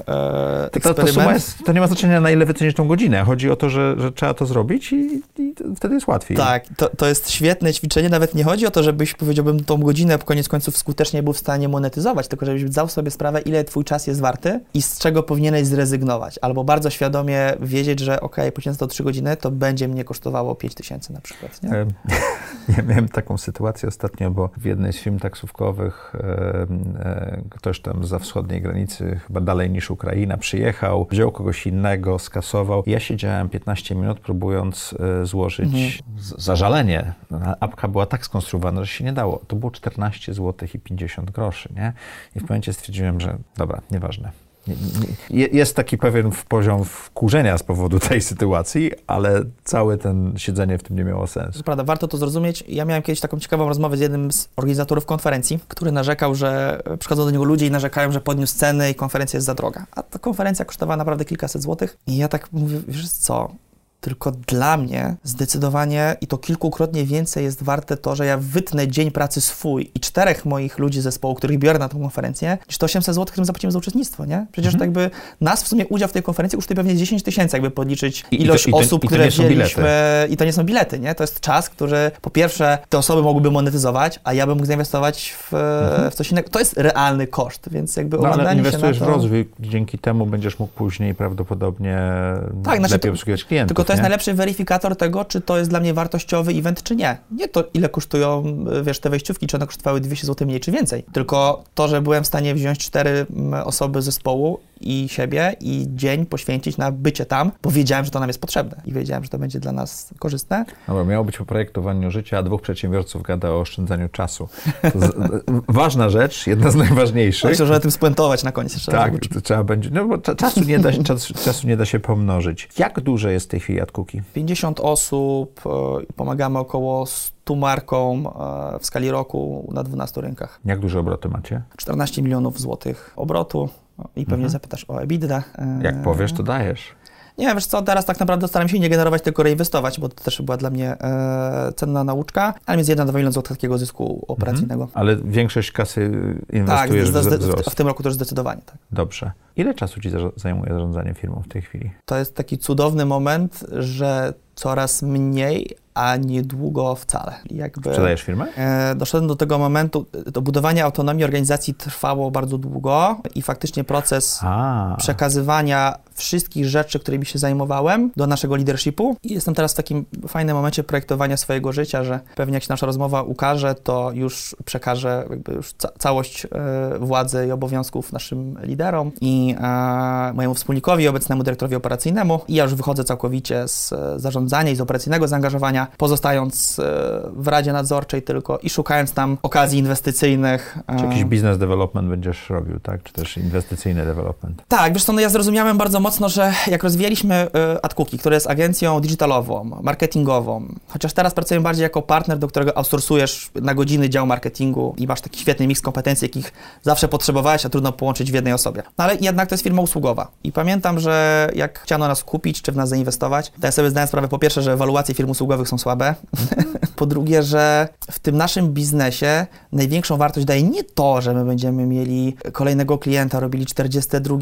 to, to, to, jest, to, nie ma znaczenia, na ile wycenisz tą godzinę. Chodzi o to, że, że trzeba to zrobić i, i wtedy jest łatwiej. Tak, to, to jest świetne ćwiczenie. Nawet nie chodzi o to, żebyś, powiedziałbym, tą godzinę koniec końców skutecznie był w stanie monetyzować, tylko żebyś zdał sobie sprawę, ile twój czas jest warty i z czego powinieneś zrezygnować. Albo bardzo świadomie wiedzieć, że ok, poświęcę to 3 godziny, to będzie mnie kosztowało 5 tysięcy na przykład. Nie? Ja miałem taką sytuację ostatnio, bo w jednej z firm taksówkowych ktoś tam za wschodniej granicy, chyba dalej niż Ukraina, przyjechał, wziął kogoś innego, skasował. Ja siedziałem 15 minut, próbując e, złożyć mhm. zażalenie. Apka była tak skonstruowana, że się nie dało. To było 14 zł i 50 groszy, nie? I w momencie stwierdziłem, że dobra, nieważne jest taki pewien poziom wkurzenia z powodu tej sytuacji, ale całe ten siedzenie w tym nie miało sensu. To prawda, warto to zrozumieć. Ja miałem kiedyś taką ciekawą rozmowę z jednym z organizatorów konferencji, który narzekał, że przychodzą do niego ludzie i narzekają, że podniósł ceny i konferencja jest za droga. A ta konferencja kosztowała naprawdę kilkaset złotych. I ja tak mówię, wiesz co, tylko dla mnie zdecydowanie i to kilkukrotnie więcej jest warte to, że ja wytnę dzień pracy swój i czterech moich ludzi zespołu, których biorę na tę konferencję, niż to 800 zł, którym zapłacimy za uczestnictwo, nie? Przecież mhm. to jakby nas w sumie udział w tej konferencji kosztuje pewnie 10 tysięcy, jakby podliczyć ilość I to, osób, i to, które wzięliśmy. I to nie są bilety, nie? To jest czas, który po pierwsze te osoby mogłyby monetyzować, a ja bym mógł zainwestować w, mhm. w coś innego. To jest realny koszt, więc jakby no, ale inwestujesz to... w rozwój, dzięki temu będziesz mógł później prawdopodobnie tak, znaczy lepiej obsługiwać klientów. Tylko to to jest najlepszy weryfikator tego, czy to jest dla mnie wartościowy event, czy nie. Nie to, ile kosztują, wiesz, te wejściówki, czy one kosztowały 200 zł mniej, czy więcej. Tylko to, że byłem w stanie wziąć cztery osoby zespołu i siebie i dzień poświęcić na bycie tam, bo wiedziałem, że to nam jest potrzebne i wiedziałem, że to będzie dla nas korzystne. Dobra, miało być o projektowaniu życia, a dwóch przedsiębiorców gada o oszczędzaniu czasu. Z, ważna rzecz, jedna z najważniejszych. Myślę, że tym spuentować na koniec jeszcze. Tak, trzeba będzie, no bo czasu nie, da, czas, czasu nie da się pomnożyć. Jak duże jest w tej chwili Adkuki? 50 osób, e, pomagamy około 100 markom e, w skali roku na 12 rynkach. Jak duże obroty macie? 14 milionów złotych obrotu i pewnie mhm. zapytasz o EBITDA. Jak powiesz, to dajesz. Nie, wiesz co, teraz tak naprawdę staram się nie generować, tylko reinwestować, bo to też była dla mnie e, cenna nauczka, ale między 1 a 2 miliony złotych takiego zysku operacyjnego. Mhm. Ale większość kasy inwestujesz tak, w wzrost? w tym roku też zdecydowanie, tak. Dobrze. Ile czasu Ci zajmuje zarządzanie firmą w tej chwili? To jest taki cudowny moment, że coraz mniej, a niedługo wcale. Jakby, Sprzedajesz firmę? E, doszedłem do tego momentu, to budowanie autonomii organizacji trwało bardzo długo i faktycznie proces a. przekazywania wszystkich rzeczy, którymi się zajmowałem do naszego leadershipu i jestem teraz w takim fajnym momencie projektowania swojego życia, że pewnie jak się nasza rozmowa ukaże, to już przekażę już ca całość e, władzy i obowiązków naszym liderom i e, mojemu wspólnikowi, obecnemu dyrektorowi operacyjnemu i ja już wychodzę całkowicie z zarządzania i z operacyjnego zaangażowania pozostając e, w Radzie Nadzorczej tylko i szukając tam okazji inwestycyjnych. Czy jakiś business development będziesz robił, tak? Czy też inwestycyjny development? Tak, wiesz co, no ja zrozumiałem bardzo mocno, że jak rozwijaliśmy AdCookie, które jest agencją digitalową, marketingową, chociaż teraz pracujemy bardziej jako partner, do którego outsourcujesz na godziny dział marketingu i masz taki świetny miks kompetencji, jakich zawsze potrzebowałeś, a trudno połączyć w jednej osobie. No ale jednak to jest firma usługowa. I pamiętam, że jak chciano nas kupić, czy w nas zainwestować, to ja sobie zdałem sprawę po pierwsze, że ewaluacje firm usługowych są słabe, po drugie, że w tym naszym biznesie największą wartość daje nie to, że my będziemy mieli kolejnego klienta, robili 42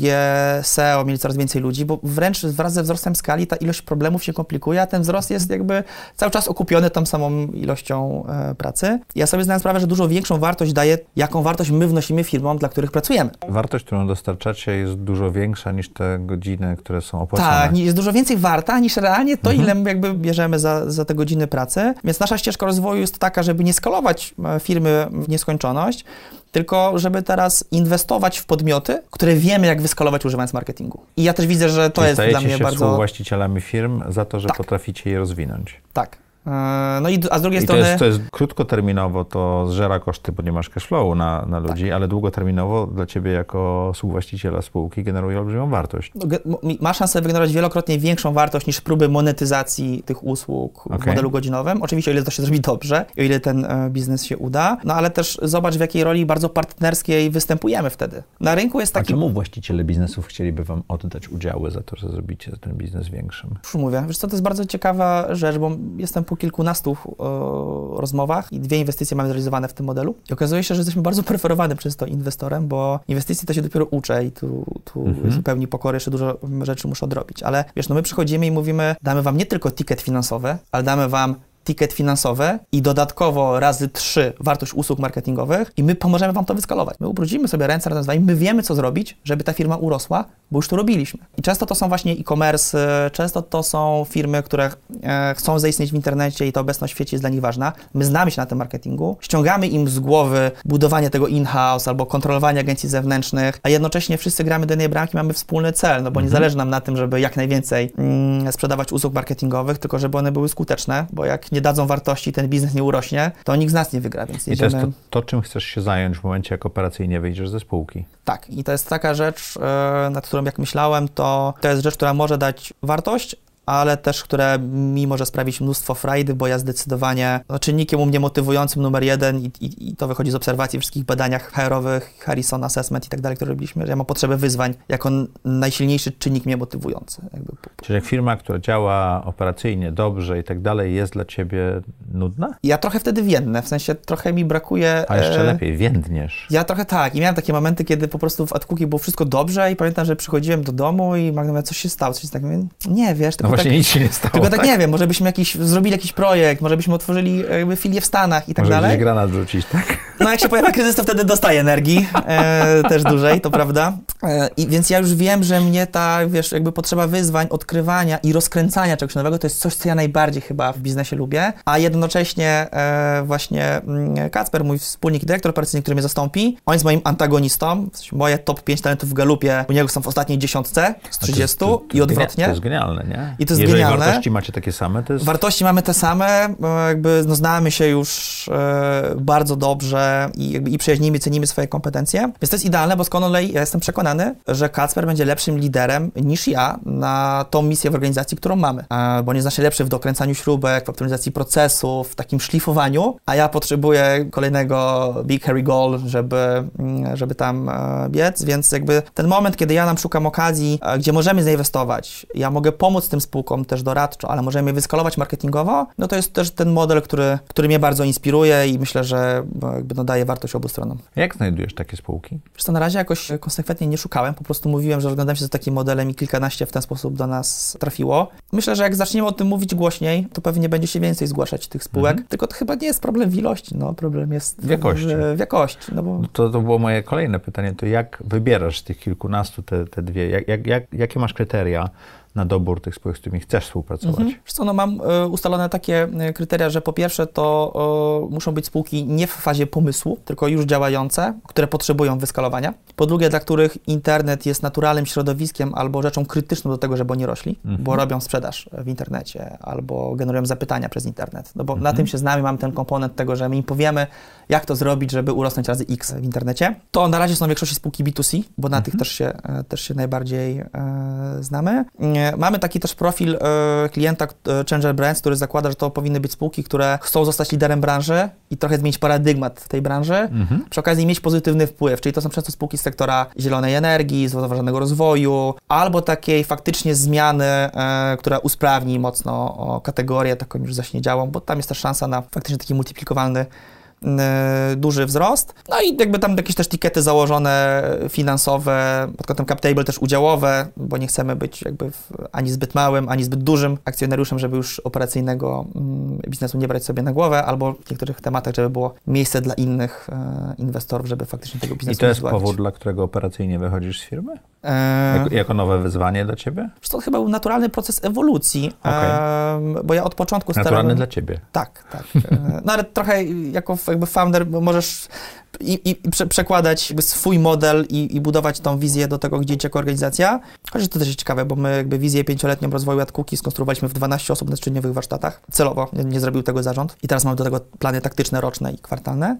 SEO, mieli coraz więcej ludzi, bo wręcz wraz ze wzrostem skali ta ilość problemów się komplikuje, a ten wzrost jest jakby cały czas okupiony tą samą ilością e, pracy. Ja sobie zdałem sprawę, że dużo większą wartość daje, jaką wartość my wnosimy firmom, dla których pracujemy. Wartość, którą dostarczacie jest dużo większa niż te godziny, które są opłacone. Tak, jest dużo więcej warta niż realnie to, mhm. ile jakby bierzemy za, za te godziny pracy. Więc nasza ścieżka rozwoju jest taka, żeby nie skalować e, firmy w nieskończoność, tylko żeby teraz inwestować w podmioty, które wiemy, jak wyskalować używając marketingu. I ja też widzę, że to Czyli jest dla mnie się bardzo... właścicielami firm za to, że tak. potraficie je rozwinąć. Tak. E, no i a z drugiej I strony. To jest, to jest krótkoterminowo, to zżera koszty, bo nie masz cashflowu na, na ludzi, tak. ale długoterminowo dla ciebie jako współwłaściciela spółki generuje olbrzymią wartość. No, ma szansę wygenerować wielokrotnie większą wartość niż próby monetyzacji tych usług okay. w modelu godzinowym. Oczywiście, o ile to się zrobi dobrze, o ile ten e, biznes się uda, no ale też zobacz, w jakiej roli bardzo partnerskiej występujemy wtedy. Na rynku jest taki. A czemu właściciele biznesów chcieliby wam oddać udziały za to, że zrobicie ten biznes większym? Już mówię, wiesz co, to jest bardzo ciekawa rzecz, bo jestem po kilkunastu e, rozmowach i dwie inwestycje mamy zrealizowane w tym modelu. I okazuje się, że jesteśmy bardzo preferowani przez to inwestorem, bo inwestycje to się dopiero uczę i tu, tu mhm. zupełnie pokory, jeszcze dużo rzeczy muszę odrobić. Ale wiesz, no my przychodzimy i mówimy, damy wam nie tylko ticket finansowy, ale damy wam ticket finansowy i dodatkowo razy trzy wartość usług marketingowych i my pomożemy Wam to wyskalować. My ubrudzimy sobie ręce razem z Wami, my wiemy, co zrobić, żeby ta firma urosła, bo już to robiliśmy. I często to są właśnie e-commerce, często to są firmy, które e, chcą zaistnieć w internecie i ta obecność w świecie jest dla nich ważna. My znamy się na tym marketingu, ściągamy im z głowy budowanie tego in-house albo kontrolowanie agencji zewnętrznych, a jednocześnie wszyscy gramy do jednej bramki, mamy wspólny cel, no bo nie mhm. zależy nam na tym, żeby jak najwięcej mm, sprzedawać usług marketingowych, tylko żeby one były skuteczne, bo jak nie dadzą wartości, ten biznes nie urośnie, to nikt z nas nie wygra, więc jedziemy... I to jest to, to, czym chcesz się zająć w momencie, jak operacyjnie wyjdziesz ze spółki. Tak, i to jest taka rzecz, e, nad którą jak myślałem, to to jest rzecz, która może dać wartość, ale też, które mi może sprawić mnóstwo frajdy, bo ja zdecydowanie no, czynnikiem u mnie motywującym numer jeden i, i, i to wychodzi z obserwacji wszystkich badaniach HR-owych, Harrison Assessment i tak dalej, które robiliśmy, że ja mam potrzebę wyzwań jako najsilniejszy czynnik mnie motywujący. Jakby. Czyli jak firma, która działa operacyjnie dobrze i tak dalej, jest dla ciebie nudna? Ja trochę wtedy więdnę, w sensie trochę mi brakuje... A jeszcze e... lepiej, więdniesz. Ja trochę tak i miałem takie momenty, kiedy po prostu w AdCookie było wszystko dobrze i pamiętam, że przychodziłem do domu i Magda coś się stało, coś tak, nie, wiesz, tylko no właśnie tak, nic się nie stało. Tylko tak, tak, nie wiem, może byśmy jakiś, zrobili jakiś projekt, może byśmy otworzyli jakby filię w Stanach i tak może dalej. Może granat rzucić, tak? No jak się pojawia kryzys, to wtedy dostaje energii, e, też dłużej, to prawda. E, I więc ja już wiem, że mnie ta, wiesz, jakby potrzeba wyzwań, odkrywania i rozkręcania czegoś nowego, to jest coś, co ja najbardziej chyba w biznesie lubię, a jednocześnie e, właśnie mm, Kacper, mój wspólnik i dyrektor operacyjny, który mnie zastąpi, on jest moim antagonistą, w sensie moje top 5 talentów w Galupie, u niego są w ostatniej dziesiątce z 30 to, to, to, i odwrotnie. To jest genialne, nie? I to jest Jeżeli genialne. wartości macie takie same, to jest... Wartości mamy te same, jakby no, znamy się już e, bardzo dobrze i, jakby, i przyjaźnimy, cenimy swoje kompetencje, więc to jest idealne, bo z ja jestem przekonany, że Kacper będzie lepszym liderem niż ja na tą misję w organizacji, którą mamy, e, bo on jest znacznie lepszy w dokręcaniu śrubek, w optymalizacji procesów, w takim szlifowaniu, a ja potrzebuję kolejnego Big Harry Goal, żeby, mm, żeby tam e, biec, więc jakby ten moment, kiedy ja nam szukam okazji, e, gdzie możemy zainwestować, ja mogę pomóc tym spółkom też doradczo, ale możemy je wyskalować marketingowo, no to jest też ten model, który, który mnie bardzo inspiruje i myślę, że jakby no daje wartość obu stronom. Jak znajdujesz takie spółki? Wiesz co, na razie jakoś konsekwentnie nie szukałem, po prostu mówiłem, że rozglądam się za takim modelem i kilkanaście w ten sposób do nas trafiło. Myślę, że jak zaczniemy o tym mówić głośniej, to pewnie będzie się więcej zgłaszać tych spółek, mhm. tylko to chyba nie jest problem w ilości, no problem jest w jakości. W, w jakości no bo... to, to było moje kolejne pytanie, to jak wybierasz z tych kilkunastu te, te dwie, jak, jak, jak, jakie masz kryteria na dobór tych spółek, z którymi chcesz współpracować? Mhm. Wiesz co, no mam y, ustalone takie y, kryteria, że po pierwsze to y, muszą być spółki nie w fazie pomysłu, tylko już działające, które potrzebują wyskalowania. Po drugie, dla których internet jest naturalnym środowiskiem albo rzeczą krytyczną do tego, żeby oni rośli, mhm. bo robią sprzedaż w internecie albo generują zapytania przez internet. No bo mhm. na tym się znamy, mamy ten komponent tego, że my im powiemy, jak to zrobić, żeby urosnąć razy X w internecie. To na razie są w większości spółki B2C, bo na mhm. tych też się, e, też się najbardziej e, znamy. Mamy taki też profil e, klienta e, Changer Brands, który zakłada, że to powinny być spółki, które chcą zostać liderem branży i trochę zmienić paradygmat w tej branży, mhm. przy okazji mieć pozytywny wpływ, czyli to są często spółki z sektora zielonej energii, zrównoważonego rozwoju, albo takiej faktycznie zmiany, e, która usprawni mocno kategorię taką już zaśniedziałą, bo tam jest też szansa na faktycznie taki multiplikowalny duży wzrost. No i jakby tam jakieś też tikety założone finansowe, pod kątem cap table też udziałowe, bo nie chcemy być jakby ani zbyt małym, ani zbyt dużym akcjonariuszem, żeby już operacyjnego mm, biznesu nie brać sobie na głowę, albo w niektórych tematach, żeby było miejsce dla innych e, inwestorów, żeby faktycznie tego biznesu I to jest powód, dla którego operacyjnie wychodzisz z firmy? E... Jako, jako, nowe wyzwanie dla ciebie? To chyba był naturalny proces ewolucji, okay. e, bo ja od początku naturalny starałem... Naturalny dla ciebie? Tak, tak. E, no ale trochę jako jakby founder możesz i, i prze, przekładać swój model i, i, budować tą wizję do tego, gdzie idzie jako organizacja. Chociaż to też jest ciekawe, bo my jakby wizję pięcioletnią rozwoju AdCookie skonstruowaliśmy w 12 osób na trzydniowych warsztatach. Celowo, nie, nie zrobił tego zarząd. I teraz mamy do tego plany taktyczne, roczne i kwartalne.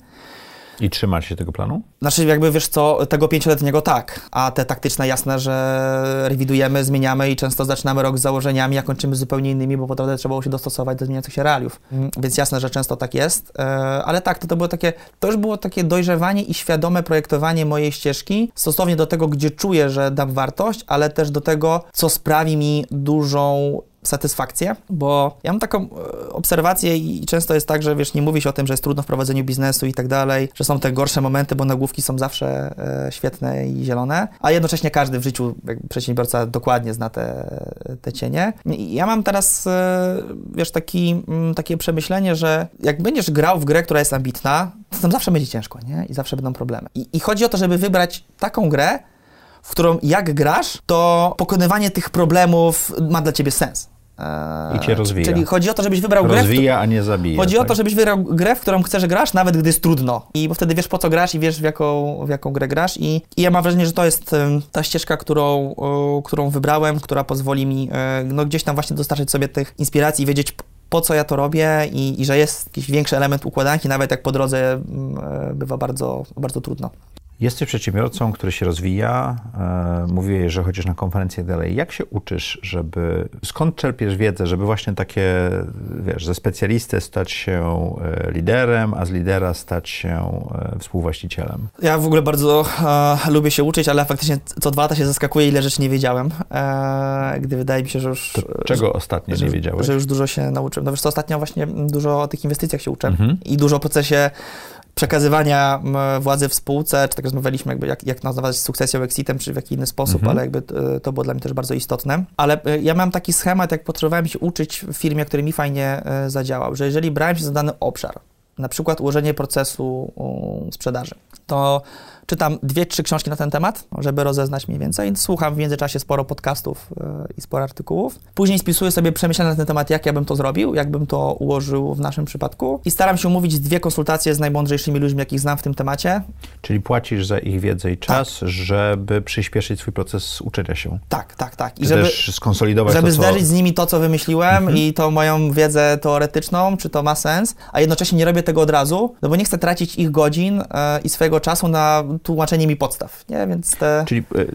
I trzymasz się tego planu? Znaczy, jakby wiesz co, tego pięcioletniego tak, a te taktyczne jasne, że rewidujemy, zmieniamy i często zaczynamy rok z założeniami, a kończymy zupełnie innymi, bo drodze trzeba było się dostosować do zmieniających się realiów. Mm, więc jasne, że często tak jest, e, ale tak, to, to było takie, to już było takie dojrzewanie i świadome projektowanie mojej ścieżki stosownie do tego, gdzie czuję, że dam wartość, ale też do tego, co sprawi mi dużą satysfakcję, bo ja mam taką e, obserwację i często jest tak, że wiesz, nie mówi się o tym, że jest trudno w prowadzeniu biznesu i tak dalej, że są te gorsze momenty, bo nagłówki są zawsze e, świetne i zielone, a jednocześnie każdy w życiu przedsiębiorca dokładnie zna te, te cienie. I ja mam teraz, e, wiesz, taki, mm, takie przemyślenie, że jak będziesz grał w grę, która jest ambitna, to tam zawsze będzie ciężko, nie? I zawsze będą problemy. I, i chodzi o to, żeby wybrać taką grę, w którą jak grasz, to pokonywanie tych problemów ma dla ciebie sens. I cię rozwija. Czyli chodzi o to, żebyś wybrał rozwija, grę. Rozwija, a nie zabija. Chodzi tak? o to, żebyś wybrał grę, w którą chcesz grać, nawet gdy jest trudno. I bo wtedy wiesz, po co grasz i wiesz, w jaką, w jaką grę grasz. I, I ja mam wrażenie, że to jest ta ścieżka, którą, którą wybrałem, która pozwoli mi e, no, gdzieś tam właśnie dostarczyć sobie tych inspiracji i wiedzieć, po co ja to robię i, i, że jest jakiś większy element układanki, nawet jak po drodze e, bywa bardzo, bardzo trudno. Jesteś przedsiębiorcą, który się rozwija. E, mówiłeś, że chodzisz na konferencje dalej. Jak się uczysz, żeby... Skąd czerpiesz wiedzę, żeby właśnie takie, wiesz, ze specjalisty stać się e, liderem, a z lidera stać się e, współwłaścicielem? Ja w ogóle bardzo e, lubię się uczyć, ale faktycznie co dwa lata się zaskakuję, ile rzeczy nie wiedziałem. E, gdy wydaje mi się, że już... To czego że, ostatnio że, nie wiedziałeś? Że już dużo się nauczyłem. No wiesz co, ostatnio właśnie dużo o tych inwestycjach się uczę mhm. i dużo o procesie przekazywania władzy w spółce, czy tak rozmawialiśmy, jakby jak, jak nazywać sukcesją, exitem, czy w jaki inny sposób, mhm. ale jakby e, to było dla mnie też bardzo istotne. Ale e, ja mam taki schemat, jak potrzebowałem się uczyć w firmie, który mi fajnie e, zadziałał, że jeżeli brałem się za dany obszar, na przykład ułożenie procesu sprzedaży, to czytam dwie, trzy książki na ten temat, żeby rozeznać mniej więcej. Słucham w międzyczasie sporo podcastów yy, i sporo artykułów. Później spisuję sobie przemyślenia na ten temat, jak ja bym to zrobił, jak bym to ułożył w naszym przypadku. I staram się umówić dwie konsultacje z najmądrzejszymi ludźmi, jakich znam w tym temacie. Czyli płacisz za ich wiedzę i czas, tak. żeby przyspieszyć swój proces uczenia się. Tak, tak, tak. I żeby też skonsolidować Żeby to, co... zderzyć z nimi to, co wymyśliłem mhm. i tą moją wiedzę teoretyczną, czy to ma sens, a jednocześnie nie robię tego od razu, no bo nie chcę tracić ich godzin yy, i swojego czasu na tłumaczenie mi podstaw, nie? Więc te... Czyli e,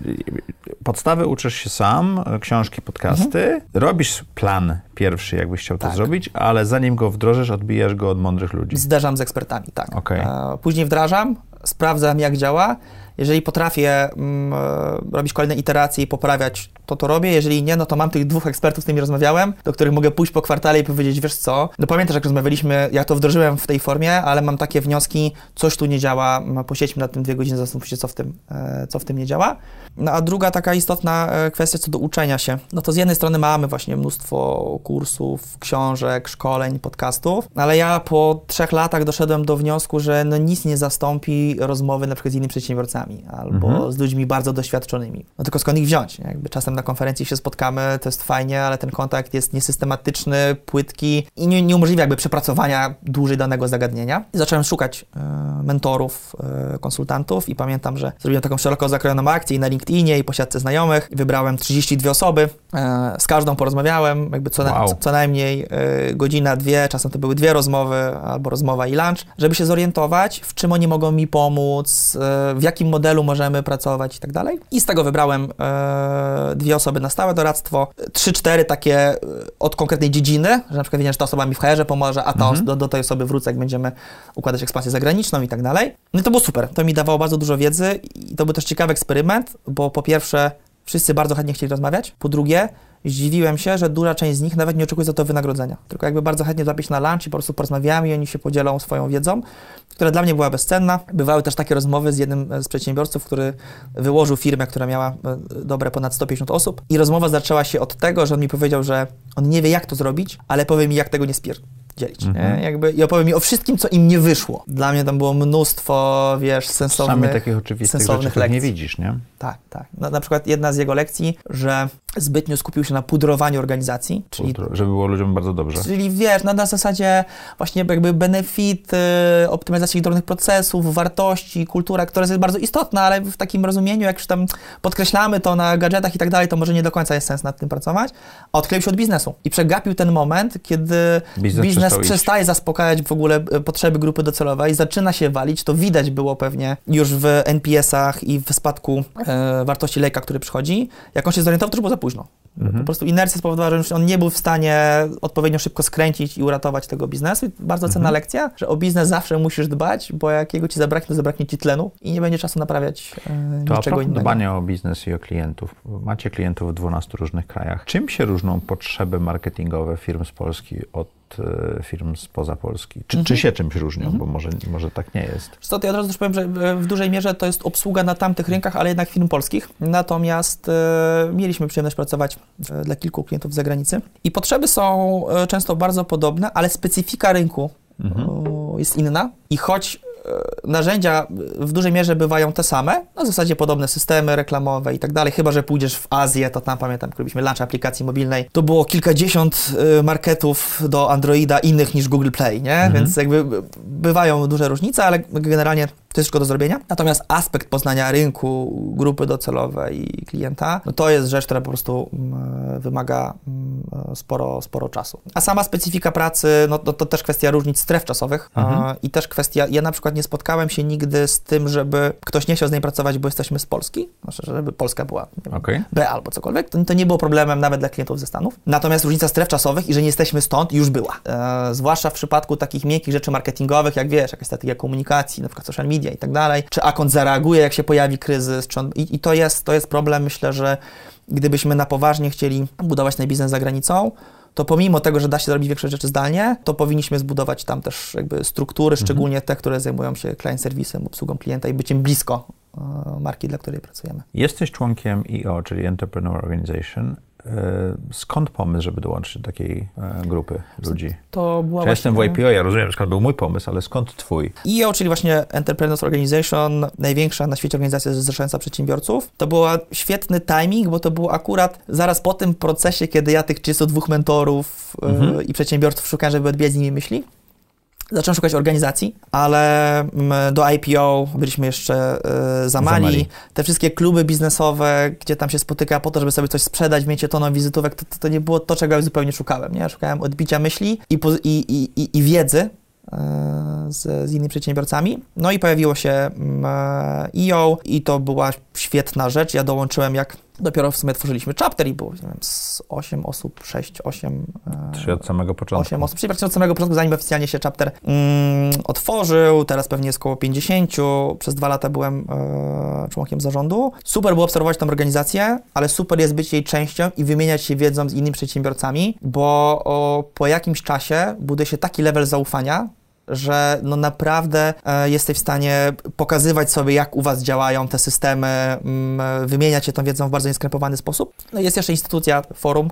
podstawy uczysz się sam, książki, podcasty, mhm. robisz plan pierwszy, jakbyś chciał to tak. zrobić, ale zanim go wdrożysz, odbijasz go od mądrych ludzi. Zderzam z ekspertami, tak. Okay. E, później wdrażam, sprawdzam, jak działa. Jeżeli potrafię mm, e, robić kolejne iteracje i poprawiać, to to robię. Jeżeli nie, no to mam tych dwóch ekspertów, z którymi rozmawiałem, do których mogę pójść po kwartale i powiedzieć, wiesz co, no pamiętasz, jak rozmawialiśmy, ja to wdrożyłem w tej formie, ale mam takie wnioski, coś tu nie działa, posiedźmy nad tym dwie godziny, zastanówmy się, co w tym, e, co w tym nie działa. No a druga taka istotna e, kwestia co do uczenia się. No to z jednej strony mamy właśnie mnóstwo kursów, książek, szkoleń, podcastów, ale ja po trzech latach doszedłem do wniosku, że no nic nie zastąpi rozmowy na przykład z innymi przedsiębiorcami ekspertami albo mhm. z ludźmi bardzo doświadczonymi. No tylko skąd ich wziąć? Jakby czasem na konferencji się spotkamy, to jest fajnie, ale ten kontakt jest niesystematyczny, płytki i nie, nie umożliwia jakby przepracowania dłużej danego zagadnienia. I zacząłem szukać e, mentorów, e, konsultantów i pamiętam, że zrobiłem taką szeroko zakrojoną akcję i na LinkedInie i po siatce znajomych. Wybrałem 32 osoby, e, z każdą porozmawiałem, jakby co, wow. na, co, co najmniej e, godzina, dwie, czasem to były dwie rozmowy albo rozmowa i lunch, żeby się zorientować, w czym oni mogą mi pomóc, e, w jakim modelu możemy pracować i tak dalej. I z tego wybrałem e, dwie osoby na stałe doradztwo, trzy, cztery takie e, od konkretnej dziedziny, że na przykład wiedziałem, że ta osoba mi w HR pomoże, a ta, mhm. do, do tej osoby wrócę, jak będziemy układać ekspansję zagraniczną i tak dalej. No i to było super. To mi dawało bardzo dużo wiedzy i to był też ciekawy eksperyment, bo po pierwsze wszyscy bardzo chętnie chcieli rozmawiać, po drugie zdziwiłem się, że duża część z nich nawet nie oczekuje za to wynagrodzenia. Tylko jakby bardzo chętnie złapić na lunch i po prostu porozmawiamy i oni się podzielą swoją wiedzą, która dla mnie była bezcenna. Bywały też takie rozmowy z jednym z przedsiębiorców, który wyłożył firmę, która miała e, dobre ponad 150 osób i rozmowa zaczęła się od tego, że on mi powiedział, że on nie wie jak to zrobić, ale powie mi jak tego nie spier dzielić. Mhm. Jakby, I opowie mi o wszystkim, co im nie wyszło. Dla mnie tam było mnóstwo, wiesz, sensownych, Sami takich oczywistych sensownych lekcji. nie widzisz, nie? Tak, tak. No, na przykład jedna z jego lekcji, że zbytnio skupił się na pudrowaniu organizacji. Czyli, żeby było ludziom bardzo dobrze. Czyli wiesz, no, na zasadzie właśnie jakby benefit, y, optymalizacji drobnych procesów, wartości, kultura, która jest bardzo istotna, ale w takim rozumieniu, jak już tam podkreślamy to na gadżetach i tak dalej, to może nie do końca jest sens nad tym pracować. A odkleił się od biznesu i przegapił ten moment, kiedy biznes, biznes przestaje zaspokajać w ogóle y, potrzeby grupy docelowej, zaczyna się walić, to widać było pewnie już w NPS-ach i w spadku e, wartości lejka, który przychodzi. Jak on się zorientował, to już było za późno. Mhm. Po prostu inercja spowodowała, że on nie był w stanie odpowiednio szybko skręcić i uratować tego biznesu. I bardzo cenna mhm. lekcja, że o biznes zawsze musisz dbać, bo jakiego ci zabraknie, to zabraknie ci tlenu i nie będzie czasu naprawiać e, to niczego innego. dbanie o biznes i o klientów. Macie klientów w 12 różnych krajach. Czym się różnią potrzeby marketingowe firm z Polski od E, firm spoza Polski. Czy, mhm. czy się czymś różnią, mhm. bo może, może tak nie jest. Co, ja od razu też powiem, że e, w dużej mierze to jest obsługa na tamtych rynkach, ale jednak firm polskich. Natomiast e, mieliśmy przyjemność pracować e, dla kilku klientów z zagranicy i potrzeby są często bardzo podobne, ale specyfika rynku mhm. jest inna i choć narzędzia w dużej mierze bywają te same, na zasadzie podobne systemy reklamowe i tak dalej, chyba że pójdziesz w Azję, to tam pamiętam, kiedy robiliśmy launch aplikacji mobilnej, to było kilkadziesiąt e, marketów do Androida innych niż Google Play, nie? Mhm. Więc jakby bywają duże różnice, ale generalnie to jest wszystko do zrobienia. Natomiast aspekt poznania rynku, grupy docelowej i klienta, no to jest rzecz, która po prostu mm, wymaga mm, sporo, sporo czasu. A sama specyfika pracy, no to, to też kwestia różnic stref czasowych mhm. i też kwestia, ja na przykład nie spotkałem się nigdy z tym, żeby ktoś nie chciał z niej pracować, bo jesteśmy z Polski, znaczy, żeby Polska była okay. B albo cokolwiek, to, to, nie było problemem nawet dla klientów ze Stanów. Natomiast różnica stref czasowych i że nie jesteśmy stąd już była. E, zwłaszcza w przypadku takich miękkich rzeczy marketingowych, jak wiesz, jakaś strategia komunikacji, na przykład social media i tak dalej, czy akont zareaguje, jak się pojawi kryzys, on, i, i to, jest, to jest problem, myślę, że gdybyśmy na poważnie chcieli budować ten biznes za granicą, to pomimo tego, że da się zrobić większe rzeczy zdalnie, to powinniśmy zbudować tam też jakby struktury, mhm. szczególnie te, które zajmują się client serwisem, obsługą klienta i byciem blisko e, marki, dla której pracujemy. Jesteś członkiem EO, czyli Entrepreneur Organization. E, skąd pomysł, żeby dołączyć do takiej e, grupy ludzi? To była ja jestem w ja rozumiem, skąd był mój pomysł, ale skąd twój? EO, czyli właśnie Entrepreneurs Organization, największa na świecie organizacja zrzeszająca przedsiębiorców. To był świetny timing, bo to było akurat zaraz po tym procesie, kiedy ja tych 32 mentorów e, mhm. i przedsiębiorców szukałem, żeby odbijać z nimi myśli. Zacząłem szukać organizacji, ale mm, do IPO byliśmy jeszcze y, za mali. Te wszystkie kluby biznesowe, gdzie tam się spotyka po to, żeby sobie coś sprzedać, mieć toną wizytówek, to, to, to, nie było to, czego ja zupełnie szukałem. Nie? Szukałem odbicia myśli i, i, i, i wiedzy, E, z, z innymi przedsiębiorcami. No i pojawiło się EO mm, e i to była świetna rzecz. Ja dołączyłem jak dopiero w sumie tworzyliśmy chapter i było nie wiem, z 8 osób, 6, 8. E, Czyli od samego początku. 8 osób, czyli praktycznie od samego początku, zanim oficjalnie się chapter mm, otworzył. Teraz pewnie jest około 50. Przez dwa lata byłem e, członkiem zarządu. Super było obserwować tę organizację, ale super jest być jej częścią i wymieniać się wiedzą z innymi przedsiębiorcami, bo o, po jakimś czasie buduje się taki level zaufania, że no naprawdę e, jesteś w stanie pokazywać sobie, jak u Was działają te systemy, mm, wymieniać się tą wiedzą w bardzo nieskrępowany sposób. No jest jeszcze instytucja, forum,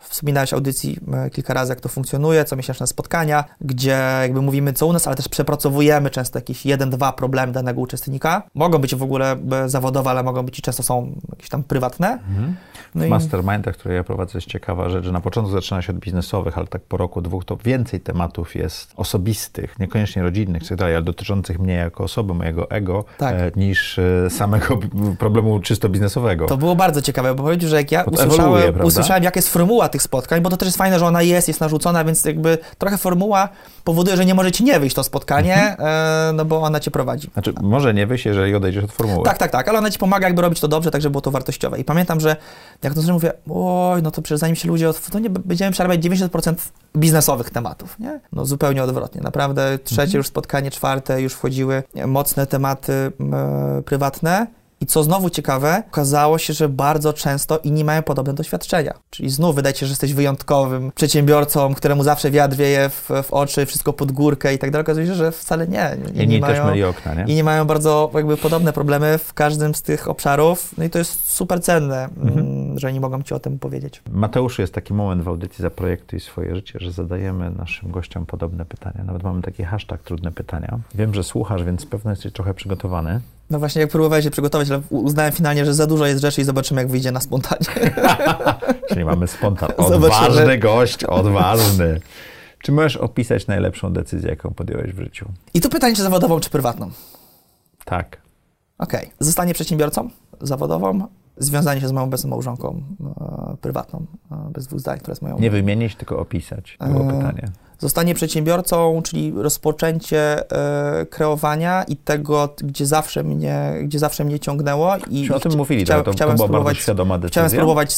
Wspominałeś audycji e, kilka razy, jak to funkcjonuje, co miesięczne spotkania, gdzie jakby mówimy co u nas, ale też przepracowujemy często jakieś jeden, dwa problemy danego uczestnika. Mogą być w ogóle e, zawodowe, ale mogą być i często są jakieś tam prywatne. Mhm. No w i... mastermindach, które ja prowadzę, jest ciekawa rzecz, że na początku zaczyna się od biznesowych, ale tak po roku, dwóch to więcej tematów jest osobistych, niekoniecznie rodzinnych, tak ale dotyczących mnie jako osoby, mojego ego, tak. e, niż e, samego problemu czysto biznesowego. To było bardzo ciekawe, bo powiedział, że jak ja usłyszałem, usłyszałem, jaka jest formuła tych spotkań, bo to też jest fajne, że ona jest, jest narzucona, więc jakby trochę formuła powoduje, że nie może ci nie wyjść to spotkanie, mhm. e, no bo ona cię prowadzi. Znaczy, może nie wyjść, jeżeli odejdziesz od formuły. Tak, tak, tak, ale ona ci pomaga jakby robić to dobrze, tak żeby było to wartościowe. I pamiętam, że jak to mówię, oj, no to przecież zanim się ludzie, od... to nie będziemy przerabiać 90% biznesowych tematów, nie? No zupełnie odwrotnie. Naprawdę trzecie mhm. już spotkanie, czwarte już wchodziły mocne tematy e, prywatne i co znowu ciekawe, okazało się, że bardzo często inni mają podobne doświadczenia. Czyli znów wydaje się, że jesteś wyjątkowym przedsiębiorcą, któremu zawsze wiatr wieje w, w oczy, wszystko pod górkę i tak dalej. Okazuje się, że wcale nie. Inni, inni mają, też mieli okna, nie? Inni mają bardzo jakby podobne problemy w każdym z tych obszarów. No i to jest super cenne, mhm. Mm, że oni mogą ci o tym powiedzieć. Mateuszu, jest taki moment w audycji Zaprojektuj swoje życie, że zadajemy naszym gościom podobne pytania. Nawet mamy taki hashtag trudne pytania. Wiem, że słuchasz, więc pewno jesteś trochę przygotowany. No właśnie, jak próbowałeś się przygotować, ale uznałem finalnie, że za dużo jest rzeczy i zobaczymy, jak wyjdzie na spontanie. Czyli mamy spontan. Odważny zobaczymy. gość, odważny. Czy możesz opisać najlepszą decyzję, jaką podjąłeś w życiu? I tu pytanie, czy zawodową, czy prywatną? Tak. Okej. Okay. Zostanie przedsiębiorcą zawodową, związanie się z moją obecną małżonką e, prywatną, e, bez dwóch zdań, która jest moją... Nie wymienić, tylko opisać, było e, pytanie. Zostanie przedsiębiorcą, czyli rozpoczęcie e, kreowania i tego, gdzie zawsze mnie, gdzie zawsze mnie ciągnęło. I, Czy o tym mówili, chcia, to, to była bardzo świadoma decyzja. Chciałem spróbować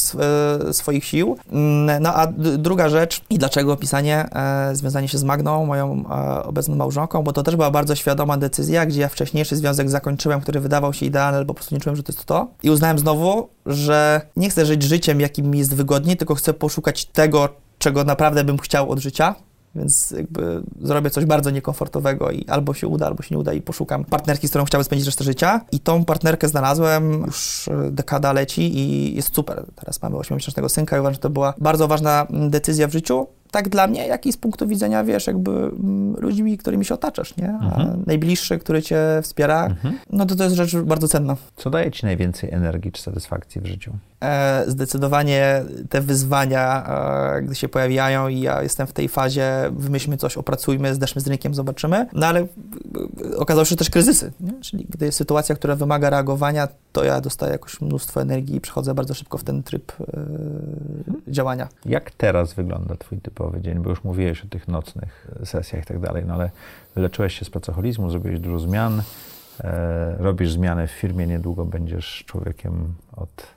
e, swoich sił. Mm, no a druga rzecz, i dlaczego pisanie, e, związanie się z Magną, moją obecną małżonką, bo to też była bardzo świadoma decyzja, gdzie ja wcześniejszy związek zakończyłem, który wydawał się idealny, ale po prostu nie czułem, że to jest to. I uznałem znowu, że nie chcę żyć życiem, jakim mi jest wygodniej, tylko chcę poszukać tego, czego naprawdę bym chciał od życia więc jakby zrobię coś bardzo niekomfortowego i albo się uda, albo się nie uda i poszukam partnerki, z którą chciałbym spędzić resztę życia. I tą partnerkę znalazłem, już dekada leci i jest super. Teraz mamy 8-miesięcznego synka i uważam, że to była bardzo ważna decyzja w życiu tak dla mnie, jak i z punktu widzenia, wiesz, jakby mm, ludźmi, którymi się otaczasz, nie? Mhm. najbliższy, który cię wspiera, mhm. no to to jest rzecz bardzo cenna. Co daje ci najwięcej energii czy satysfakcji w życiu? E, zdecydowanie te wyzwania, e, gdy się pojawiają i ja jestem w tej fazie, wymyślmy coś, opracujmy, zdeszmy z rynkiem, zobaczymy, no ale okazało się że też kryzysy, nie? czyli gdy jest sytuacja, która wymaga reagowania, to ja dostaję jakoś mnóstwo energii i przechodzę bardzo szybko w ten tryb e, działania. Jak teraz wygląda twój typowy dzień? Bo już mówiłeś o tych nocnych sesjach i tak dalej, no ale wyleczyłeś się z pracoholizmu, zrobiłeś dużo zmian, e, robisz zmiany w firmie, niedługo będziesz człowiekiem od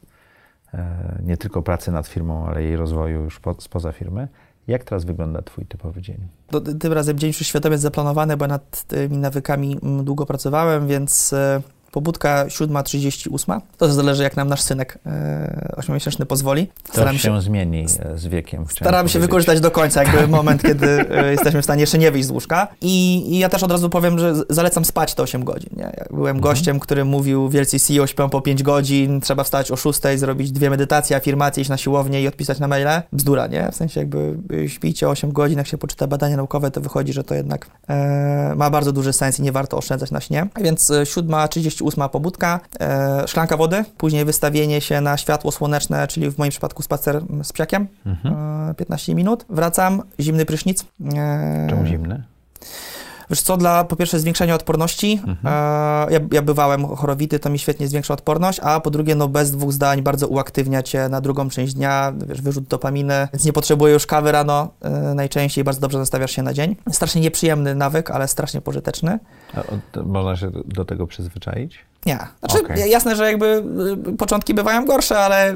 e, nie tylko pracy nad firmą, ale jej rozwoju już po, spoza firmy. Jak teraz wygląda Twój typowy dzień? To, tym razem dzień już świadomie zaplanowany, bo nad tymi nawykami długo pracowałem, więc e, pobudka 7.38. To zależy, jak nam nasz synek e, 8-miesięczny pozwoli. To się, się zmieni e, z wiekiem. Staramy się wykorzystać do końca, jakby moment, kiedy e, jesteśmy w stanie jeszcze nie wyjść z łóżka. I, I, ja też od razu powiem, że zalecam spać te 8 godzin. Nie? Ja byłem mhm. gościem, który mówił, wielcy CEO śpią po 5 godzin, trzeba wstać o 6, zrobić dwie medytacje, afirmacje, iść na siłownię i odpisać na maile. Bzdura, nie? W sensie jakby e, śpijcie 8 godzin, jak się poczyta badania naukowe, to wychodzi, że to jednak e, ma bardzo duży sens i nie warto oszczędzać na śnie. Więc 7.38 ósma pobudka, e, szklanka wody, później wystawienie się na światło słoneczne, czyli w moim przypadku spacer z psiakiem, mhm. e, 15 minut. Wracam, zimny prysznic. E, Czemu zimny? Wiesz co, dla po pierwsze zwiększenia odporności, mhm. e, ja, ja, bywałem chorowity, to mi świetnie zwiększa odporność, a po drugie, no bez dwóch zdań bardzo uaktywnia cię na drugą część dnia, wiesz, wyrzut dopaminy, więc nie potrzebuję już kawy rano e, najczęściej, bardzo dobrze nastawiasz się na dzień. Strasznie nieprzyjemny nawyk, ale strasznie pożyteczny. A, można się do tego przyzwyczaić? Nie. Znaczy, okay. jasne, że jakby y, początki bywają gorsze, ale y,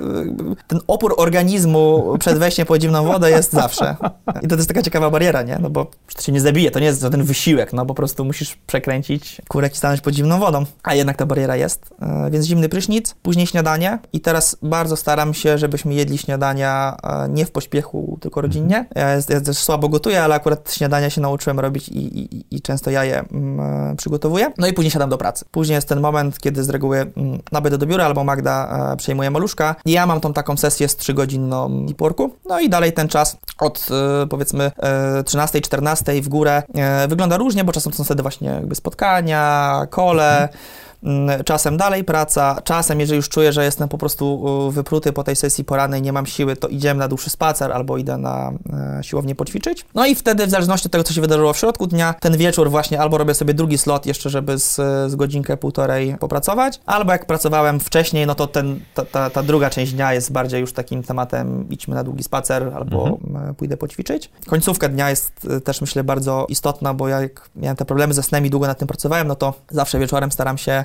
ten opór organizmu przed wejściem po zimną wodę jest zawsze. I to jest taka ciekawa bariera, nie? No bo to się nie zabije, to nie jest żaden wysiłek, no po prostu musisz przekręcić kurek i stanąć pod zimną wodą. A jednak ta bariera jest. E, więc zimny prysznic, później śniadanie i teraz bardzo staram się, żebyśmy jedli śniadania e, nie w pośpiechu, tylko rodzinnie. Ja, jest, ja też słabo gotuję, ale akurat śniadania się nauczyłem robić i, i, i często ja je mm, e, przygotowuję. No i później siadam do pracy. Później jest ten moment, kiedy z reguły mm, nabydę do biura albo Magda e, przejmuje maluszka. I ja mam tą taką sesję z 3-godzinną deep worku. No i dalej ten czas od e, powiedzmy e, 13-14 w górę e, wygląda różnie, bo czasem są wtedy właśnie jakby spotkania, kole. Mm, Czasem dalej praca, czasem jeżeli już czuję, że jestem po prostu wypruty po tej sesji porannej, nie mam siły, to idziemy na dłuższy spacer albo idę na e, siłownię poćwiczyć. No i wtedy w zależności od tego, co się wydarzyło w środku dnia, ten wieczór właśnie albo robię sobie drugi slot jeszcze, żeby z, z godzinkę, półtorej popracować, albo jak pracowałem wcześniej, no to ten, ta, ta, ta druga część dnia jest bardziej już takim tematem idźmy na długi spacer albo e, pójdę poćwiczyć. Końcówka dnia jest e, też myślę bardzo istotna, bo jak miałem te problemy ze snem i długo nad tym pracowałem, no to zawsze wieczorem staram się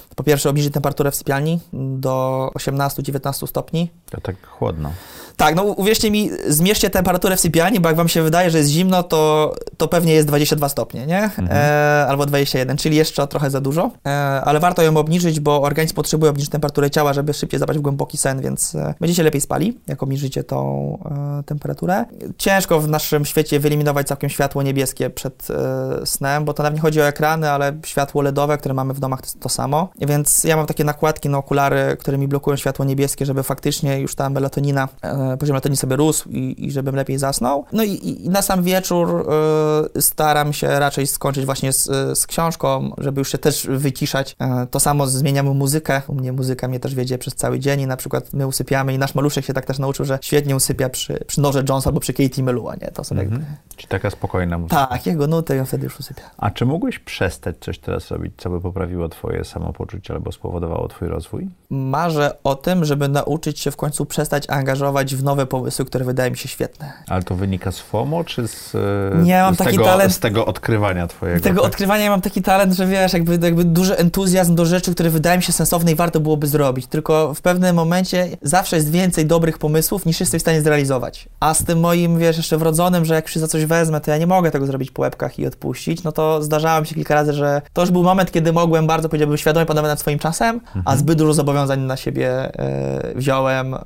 po pierwsze obniżyć temperaturę w sypialni do 18-19 stopni. To tak chłodno. Tak, no uwierzcie mi, zmierzcie temperaturę w sypialni, bo jak wam się wydaje, że jest zimno, to, to pewnie jest 22 stopnie, nie? E, albo 21, czyli jeszcze trochę za dużo. E, ale warto ją obniżyć, bo organizm potrzebuje obniżyć temperaturę ciała, żeby szybciej zabrać w głęboki sen, więc e, będziecie lepiej spali, jak obniżycie tą e, temperaturę. Ciężko w naszym świecie wyeliminować całkiem światło niebieskie przed e, snem, bo to nawet nie chodzi o ekrany, ale światło LEDowe, które mamy w domach, to jest to samo. Więc ja mam takie nakładki na okulary, które mi blokują światło niebieskie, żeby faktycznie już ta melatonina, e, poziom melatoniny sobie rósł i, i żebym lepiej zasnął. No i, i na sam wieczór e, staram się raczej skończyć właśnie z, z książką, żeby już się też wyciszać. E, to samo zmieniamy muzykę. U mnie muzyka mnie też wiedzie przez cały dzień i na przykład my usypiamy i nasz maluszek się tak też nauczył, że świetnie usypia przy, przy Norze Jones albo przy Katie Melua, nie? To sobie Mhm. jakby... Czyli taka spokojna muzyka. Tak, jego nuty i on wtedy już usypia. A czy mógłbyś przestać coś teraz robić, co by poprawiło twoje samopoczucie albo spowodowało twój rozwój? Marzę o tym, żeby nauczyć się w końcu przestać angażować w nowe pomysły, które wydają mi się świetne. Ale to wynika z FOMO, czy z, Nie, mam z, taki tego, talent- z tego odkrywania twojego? Tego tak? odkrywania mam taki talent, że wiesz, jakby, jakby duży entuzjazm do rzeczy, które wydają mi się sensowne i warto byłoby zrobić. Tylko w pewnym momencie zawsze jest więcej dobrych pomysłów, niż jesteś w stanie zrealizować. A z tym moim, wiesz, jeszcze wrodzonym, że jak się za coś wezmę, to ja nie mogę tego zrobić po łebkach i odpuścić, no to zdarzało mi się kilka razy, że to już był moment, kiedy mogłem bardzo, powiedziałbym, świadomie panować nad swoim czasem, a zbyt dużo zobowiązań na siebie e, wziąłem e,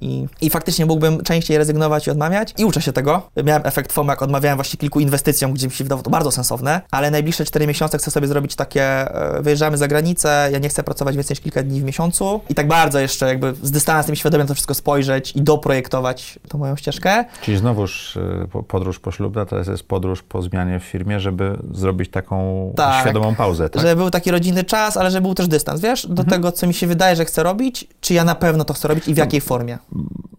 i, i faktycznie mógłbym częściej rezygnować i odmawiać. I uczę się tego. Miałem efekt FOMO, jak odmawiałem właśnie kilku inwestycjom, gdzie mi się wydawało to bardzo sensowne, ale najbliższe 4 miesiące chcę sobie zrobić takie, e, wyjeżdżamy za granicę, ja nie chcę pracować więcej niż kilka dni w miesiącu i tak bardzo jeszcze jakby z dystansem i świadomie na to wszystko spojrzeć i doprojektować tą moją ścieżkę. Czyli znowuż y, po- podróż poślubna, teraz jest podróż po zmianie w firmie, żeby zrobić taką Tak. świadomą pauzę, tak? Żeby był taki rodzinny czas, ale żeby był też dystans, wiesz, do tego, co mi się wydaje, że chcę robić, czy ja na pewno to chcę robić i w jakiej formie.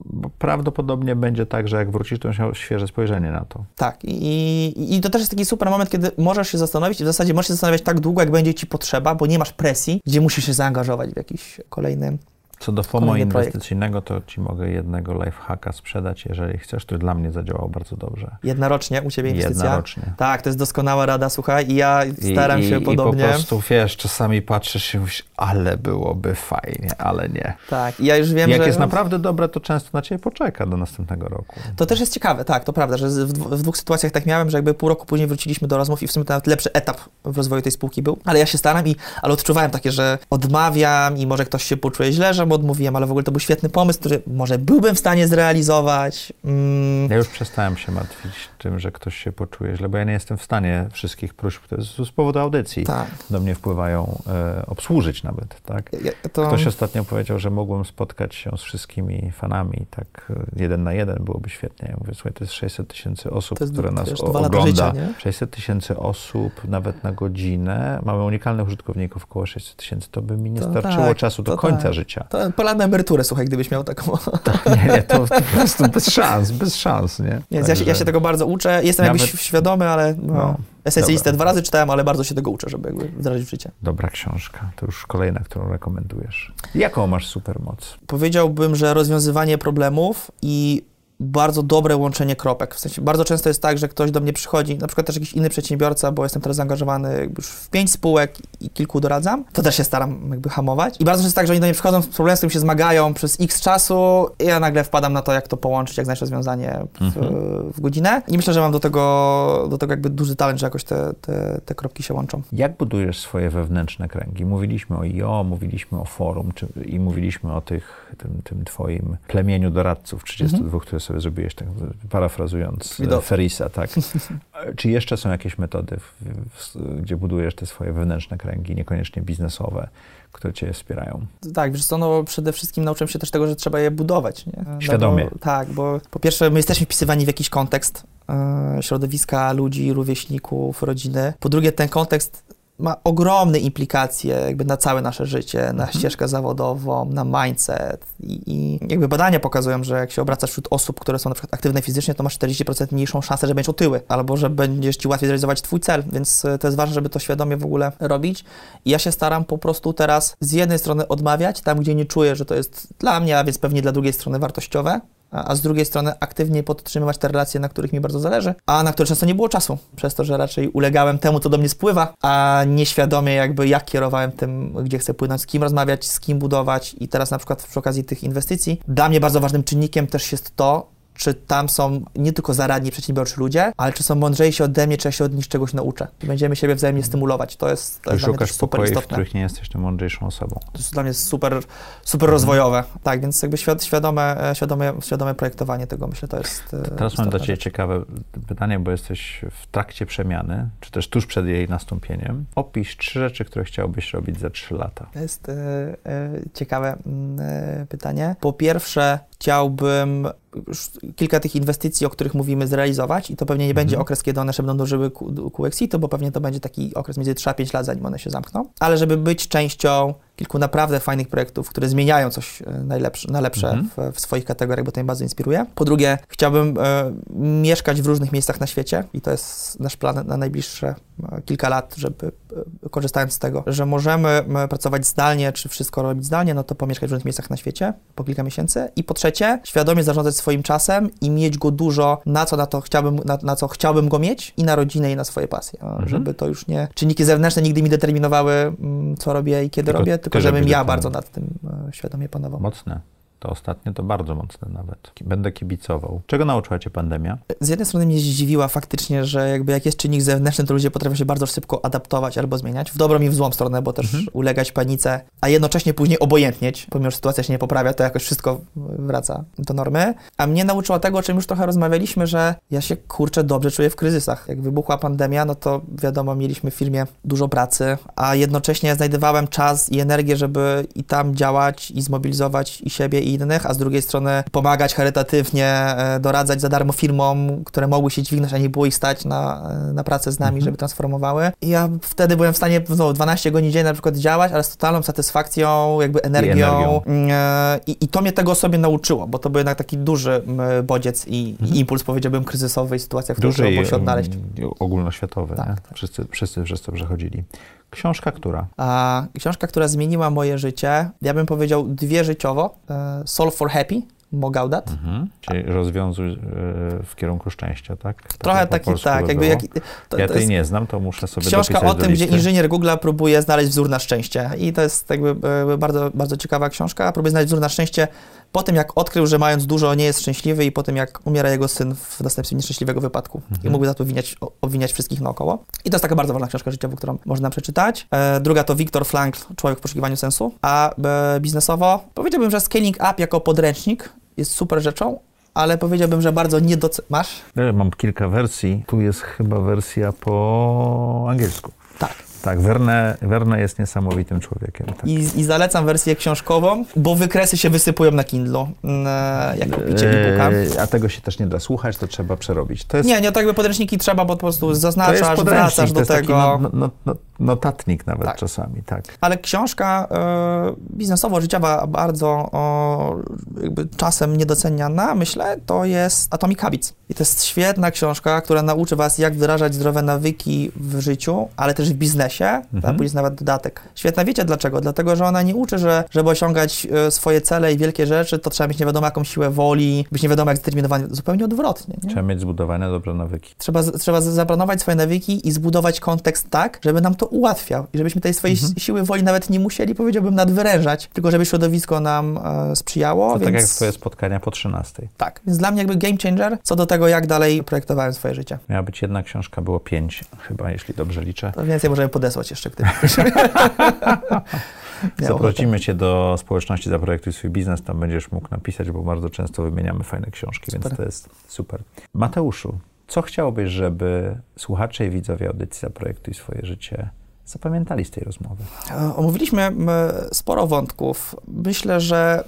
Bo prawdopodobnie będzie tak, że jak wrócisz, to będziesz miał świeże spojrzenie na to. Tak, i, i to też jest taki super moment, kiedy możesz się zastanowić i w zasadzie możesz się zastanawiać tak długo, jak będzie ci potrzeba, bo nie masz presji, gdzie musisz się zaangażować w jakiś kolejny. Co do FOMO Kolejny projekt. inwestycyjnego, to ci mogę jednego lifehacka sprzedać, jeżeli chcesz. To dla mnie zadziałał bardzo dobrze. Jednorocznie u ciebie inwestycja. Jednorocznie. Tak, to jest doskonała rada, słuchaj, i ja I- staram i, się I podobnie. po prostu, wiesz, czasami patrzysz i mówisz, ale byłoby fajnie, ale nie. Tak, ja już wiem, Jak że... jest naprawdę dobre, to często na ciebie poczeka do następnego roku. To też jest ciekawe, tak, to prawda, że w, w dwóch sytuacjach tak miałem, że jakby pół roku później wróciliśmy do rozmów i w sumie to nawet lepszy etap w rozwoju tej spółki był. Ale ja się staram i, ale odczuwałem takie, że odmawiam i może ktoś się poczuje źle, że mu odmówiłem, ale w ogóle to był świetny pomysł, który może byłbym w stanie zrealizować. Mm, Ja już przestałem się martwić tym, że ktoś się poczuje źle, bo ja nie jestem w stanie wszystkich próśb, które z z powodu audycji tak. do mnie wpływają, e, obsłużyć nawet, tak? Ja, to... Ktoś ostatnio powiedział, że mógłbym spotkać się z wszystkimi fanami, tak e, jeden na jeden byłoby świetnie. Ja mówię, słuchaj, to jest 600 tysięcy osób, To jest, które nas wiesz, ogląda. życia, nie? 600 tysięcy osób nawet na godzinę. Mamy unikalnych użytkowników, około 600 tysięcy. To by mi nie To starczyło tak, czasu do to końca tak. życia. To pola na emeryturę, słuchaj, gdybyś miał taką. Nie, nie, to po prostu bez szans, bez szans, nie? Więc ja, się, ja Także- się tego bardzo uczę. Jestem Nawet- jakby świadomy, ale no, No, esencjalistę dobra. dwa razy czytałem, ale bardzo się tego uczę, żeby jakby wdrażać w życie. Dobra książka. To już kolejna, którą rekomendujesz. Jaką masz supermoc? Powiedziałbym, że rozwiązywanie problemów i bardzo dobre łączenie kropek. W sensie bardzo często jest tak, że ktoś do mnie przychodzi, na przykład też jakiś inny przedsiębiorca, bo jestem teraz zaangażowany już w pięć spółek i kilku doradzam. To też się staram jakby hamować. I bardzo często jest tak, że oni do mnie przychodzą z problemem, z którym się zmagają przez x czasu i ja nagle wpadam na to, jak to połączyć, jak znaleźć rozwiązanie w, Mhm. w godzinę. I myślę, że mam do tego, do tego jakby duży talent, że jakoś te, te, te kropki się łączą. Jak budujesz swoje wewnętrzne kręgi? Mówiliśmy o IO, mówiliśmy o forum czy, i mówiliśmy o tych, tym, tym twoim plemieniu doradców, 32, które sobie sobie zrobiłeś, tak parafrazując e. Ferisa, tak. Czy jeszcze są jakieś metody, w, w, gdzie budujesz te swoje wewnętrzne kręgi, niekoniecznie biznesowe, które cię wspierają? Tak, wiesz co, no przede wszystkim nauczyłem się też tego, że trzeba je budować. Nie? No Świadomie. Bo, tak, bo po pierwsze my jesteśmy wpisywani w jakiś kontekst e, środowiska, ludzi, rówieśników, rodziny. Po drugie ten kontekst ma ogromne implikacje jakby na całe nasze życie, na Mhm. ścieżkę zawodową, na mindset I, i jakby badania pokazują, że jak się obracasz wśród osób, które są na przykład aktywne fizycznie, to masz 40% mniejszą szansę, że będziesz otyły, albo że będziesz ci łatwiej zrealizować twój cel, więc e, to jest ważne, żeby to świadomie w ogóle robić i ja się staram po prostu teraz z jednej strony odmawiać tam, gdzie nie czuję, że to jest dla mnie, a więc pewnie dla drugiej strony wartościowe, a a z drugiej strony aktywnie podtrzymywać te relacje, na których mi bardzo zależy, a na które często nie było czasu, przez to, że raczej ulegałem temu, co do mnie spływa, a nieświadomie jakby jak kierowałem tym, gdzie chcę płynąć, z kim rozmawiać, z kim budować i teraz na przykład przy okazji tych inwestycji, dla mnie bardzo ważnym czynnikiem też jest to, czy tam są nie tylko zaradni, przedsiębiorczy ludzie, ale czy są mądrzejsi ode mnie, czy ja się od nich czegoś nauczę. I będziemy siebie wzajemnie stymulować. To jest, to jest Szukasz też super pokoi, w istotne. których nie jesteś tym mądrzejszą osobą. To jest dla mnie super, super rozwojowe. Tak, więc jakby świad, świadome, e, świadome, świadome projektowanie tego, myślę, to jest e, Teraz mam dla Ciebie rzecz. ciekawe pytanie, bo jesteś w trakcie przemiany, czy też tuż przed jej nastąpieniem. Opisz trzy rzeczy, które chciałbyś robić za trzy lata. To jest e, e, ciekawe mm, e, pytanie. Po pierwsze, chciałbym kilka tych inwestycji, o których mówimy, zrealizować i to pewnie nie będzie Mhm. okres, kiedy one się będą dążyły ku, ku exitu, bo pewnie to będzie taki okres między 3 a 5 lat, zanim one się zamkną, ale żeby być częścią kilku naprawdę fajnych projektów, które zmieniają coś e, najlepsze, na lepsze Mhm. w, w swoich kategoriach, bo to mnie bardzo inspiruje. Po drugie, chciałbym e, mieszkać w różnych miejscach na świecie i to jest nasz plan na najbliższe e, kilka lat, żeby e, korzystając z tego, że możemy pracować zdalnie, czy wszystko robić zdalnie, no to pomieszkać w różnych miejscach na świecie po kilka miesięcy. I po trzecie, świadomie zarządzać swoim czasem i mieć go dużo, na co, na to chciałbym, na, na co chciałbym go mieć i na rodzinę i na swoje pasje. Mhm. Żeby to już nie czynniki zewnętrzne nigdy mi determinowały, co robię i kiedy Tylko robię, tylko żebym ja bardzo nad tym e, świadomie panował. Mocne. To ostatnie to bardzo mocne nawet. Będę kibicował. Czego nauczyła Cię pandemia? Z jednej strony mnie zdziwiła faktycznie, że jakby jak jest czynnik zewnętrzny, to ludzie potrafią się bardzo szybko adaptować albo zmieniać, w dobrą i w złą stronę, bo też Mhm. ulegać panice, a jednocześnie później obojętnieć, pomimo że sytuacja się nie poprawia, to jakoś wszystko wraca do normy. A mnie nauczyła tego, o czym już trochę rozmawialiśmy, że ja się kurczę dobrze czuję w kryzysach. Jak wybuchła pandemia, no to wiadomo, mieliśmy w firmie dużo pracy, a jednocześnie znajdowałem czas i energię, żeby i tam działać i zmobilizować i siebie i innych, a z drugiej strony pomagać charytatywnie, e, doradzać za darmo firmom, które mogły się dźwignąć, a nie było ich stać na, e, na pracę z nami, Mhm. żeby transformowały. I ja wtedy byłem w stanie no, 12 godzin dziennie na przykład działać, ale z totalną satysfakcją, jakby energią. energią. E, I, i to mnie tego sobie nauczyło, bo to był jednak taki duży bodziec i, Mhm. i impuls, powiedziałbym, kryzysowy i sytuacja, w której trzeba i było się odnaleźć. mm, ogólnoświatowy. Tak, tak. Wszyscy, wszyscy przez to przechodzili. Książka która? A książka, która zmieniła moje życie, ja bym powiedział dwie życiowo. E, Solve for Happy, Mo Gaudat. Mhm. Czyli rozwiązuj e, w kierunku szczęścia, tak? Tak Trochę taki, tak, by jak, to, ja to tej jest nie znam, to muszę sobie książka o tym, gdzie inżynier Google próbuje znaleźć wzór na szczęście. I to jest jakby e, bardzo, bardzo ciekawa książka. Próbuje znaleźć wzór na szczęście po tym, jak odkrył, że mając dużo nie jest szczęśliwy i po tym, jak umiera jego syn w następstwie nieszczęśliwego wypadku. I Mhm. mógłby za to obwiniać, obwiniać wszystkich naokoło. I to jest taka bardzo ważna książka życiowa, którą można przeczytać. E, druga to Viktor Frankl, Człowiek w poszukiwaniu sensu. A e, biznesowo powiedziałbym, że Scaling Up jako podręcznik jest super rzeczą, ale powiedziałbym, że bardzo niedoce... Masz? Mam kilka wersji. Tu jest chyba wersja po angielsku. Tak. Tak, Verne, Verne jest niesamowitym człowiekiem. Tak. I, I zalecam wersję książkową, bo wykresy się wysypują na Kindle, mm, jak kupicie e-booka. Eee, a tego się też nie da słuchać, to trzeba przerobić. To jest, Nie, nie, tak jakby podręczniki trzeba, bo po prostu zaznaczasz, wracasz to do taki tego. no, no, no, notatnik nawet Tak. czasami, tak. Ale książka e, biznesowo-życiowa, bardzo jakby czasem niedoceniana, myślę, to jest Atomic Habits. I to jest świetna książka, która nauczy was, jak wdrażać zdrowe nawyki w życiu, ale też w biznesie, Mhm. a później jest nawet dodatek. Świetna, wiecie dlaczego? Dlatego, że ona nie uczy, że żeby osiągać e, swoje cele i wielkie rzeczy, to trzeba mieć nie wiadomo jaką siłę woli, być nie wiadomo jak zdeterminowany. Zupełnie odwrotnie. Nie? Trzeba mieć zbudowane dobre nawyki. Trzeba, trzeba zaplanować swoje nawyki i zbudować kontekst tak, żeby nam to ułatwiał i żebyśmy tej swojej Mhm. si- siły woli nawet nie musieli, powiedziałbym, nadwyrężać, tylko żeby środowisko nam e, sprzyjało. To więc... tak jak twoje spotkania po 13. Tak, więc dla mnie jakby game changer co do tego, jak dalej projektowałem swoje życie. Miała być jedna książka, było pięć chyba, jeśli dobrze liczę. To więcej możemy podesłać jeszcze, gdyby. Zaprosimy cię do społeczności Zaprojektuj swój biznes, tam będziesz mógł napisać, bo bardzo często wymieniamy fajne książki, super. więc to jest super. Mateuszu, co chciałbyś, żeby słuchacze i widzowie audycji Zaprojektuj swoje życie zapamiętali z tej rozmowy? E, omówiliśmy sporo wątków. Myślę, że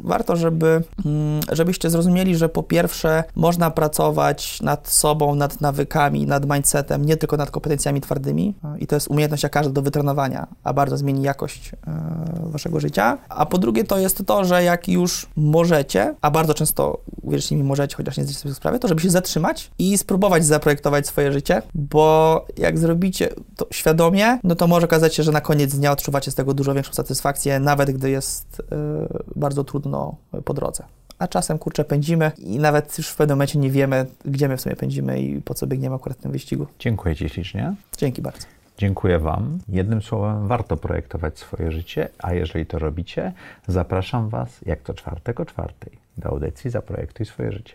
warto, żeby, mm, żebyście zrozumieli, że po pierwsze można pracować nad sobą, nad nawykami, nad mindsetem, nie tylko nad kompetencjami twardymi e, i to jest umiejętność jak każda do wytrenowania, a bardzo zmieni jakość e, waszego życia. A po drugie to jest to, że jak już możecie, a bardzo często, uwierzcie mi, możecie, chociaż nie zdajecie sobie sprawy, to żeby się zatrzymać i spróbować zaprojektować swoje życie, bo jak zrobicie to świadomie, no to może okazać się, że na koniec dnia odczuwacie z tego dużo większą satysfakcję, nawet gdy jest y, bardzo trudno po drodze. A czasem, kurczę, pędzimy i nawet już w pewnym momencie nie wiemy, gdzie my w sumie pędzimy i po co biegniemy akurat w tym wyścigu. Dziękuję Ci ślicznie. Dzięki bardzo. Dziękuję Wam. Jednym słowem, warto projektować swoje życie, a jeżeli to robicie, zapraszam Was, jak to czwartego czwartej, do audycji Zaprojektuj swoje życie.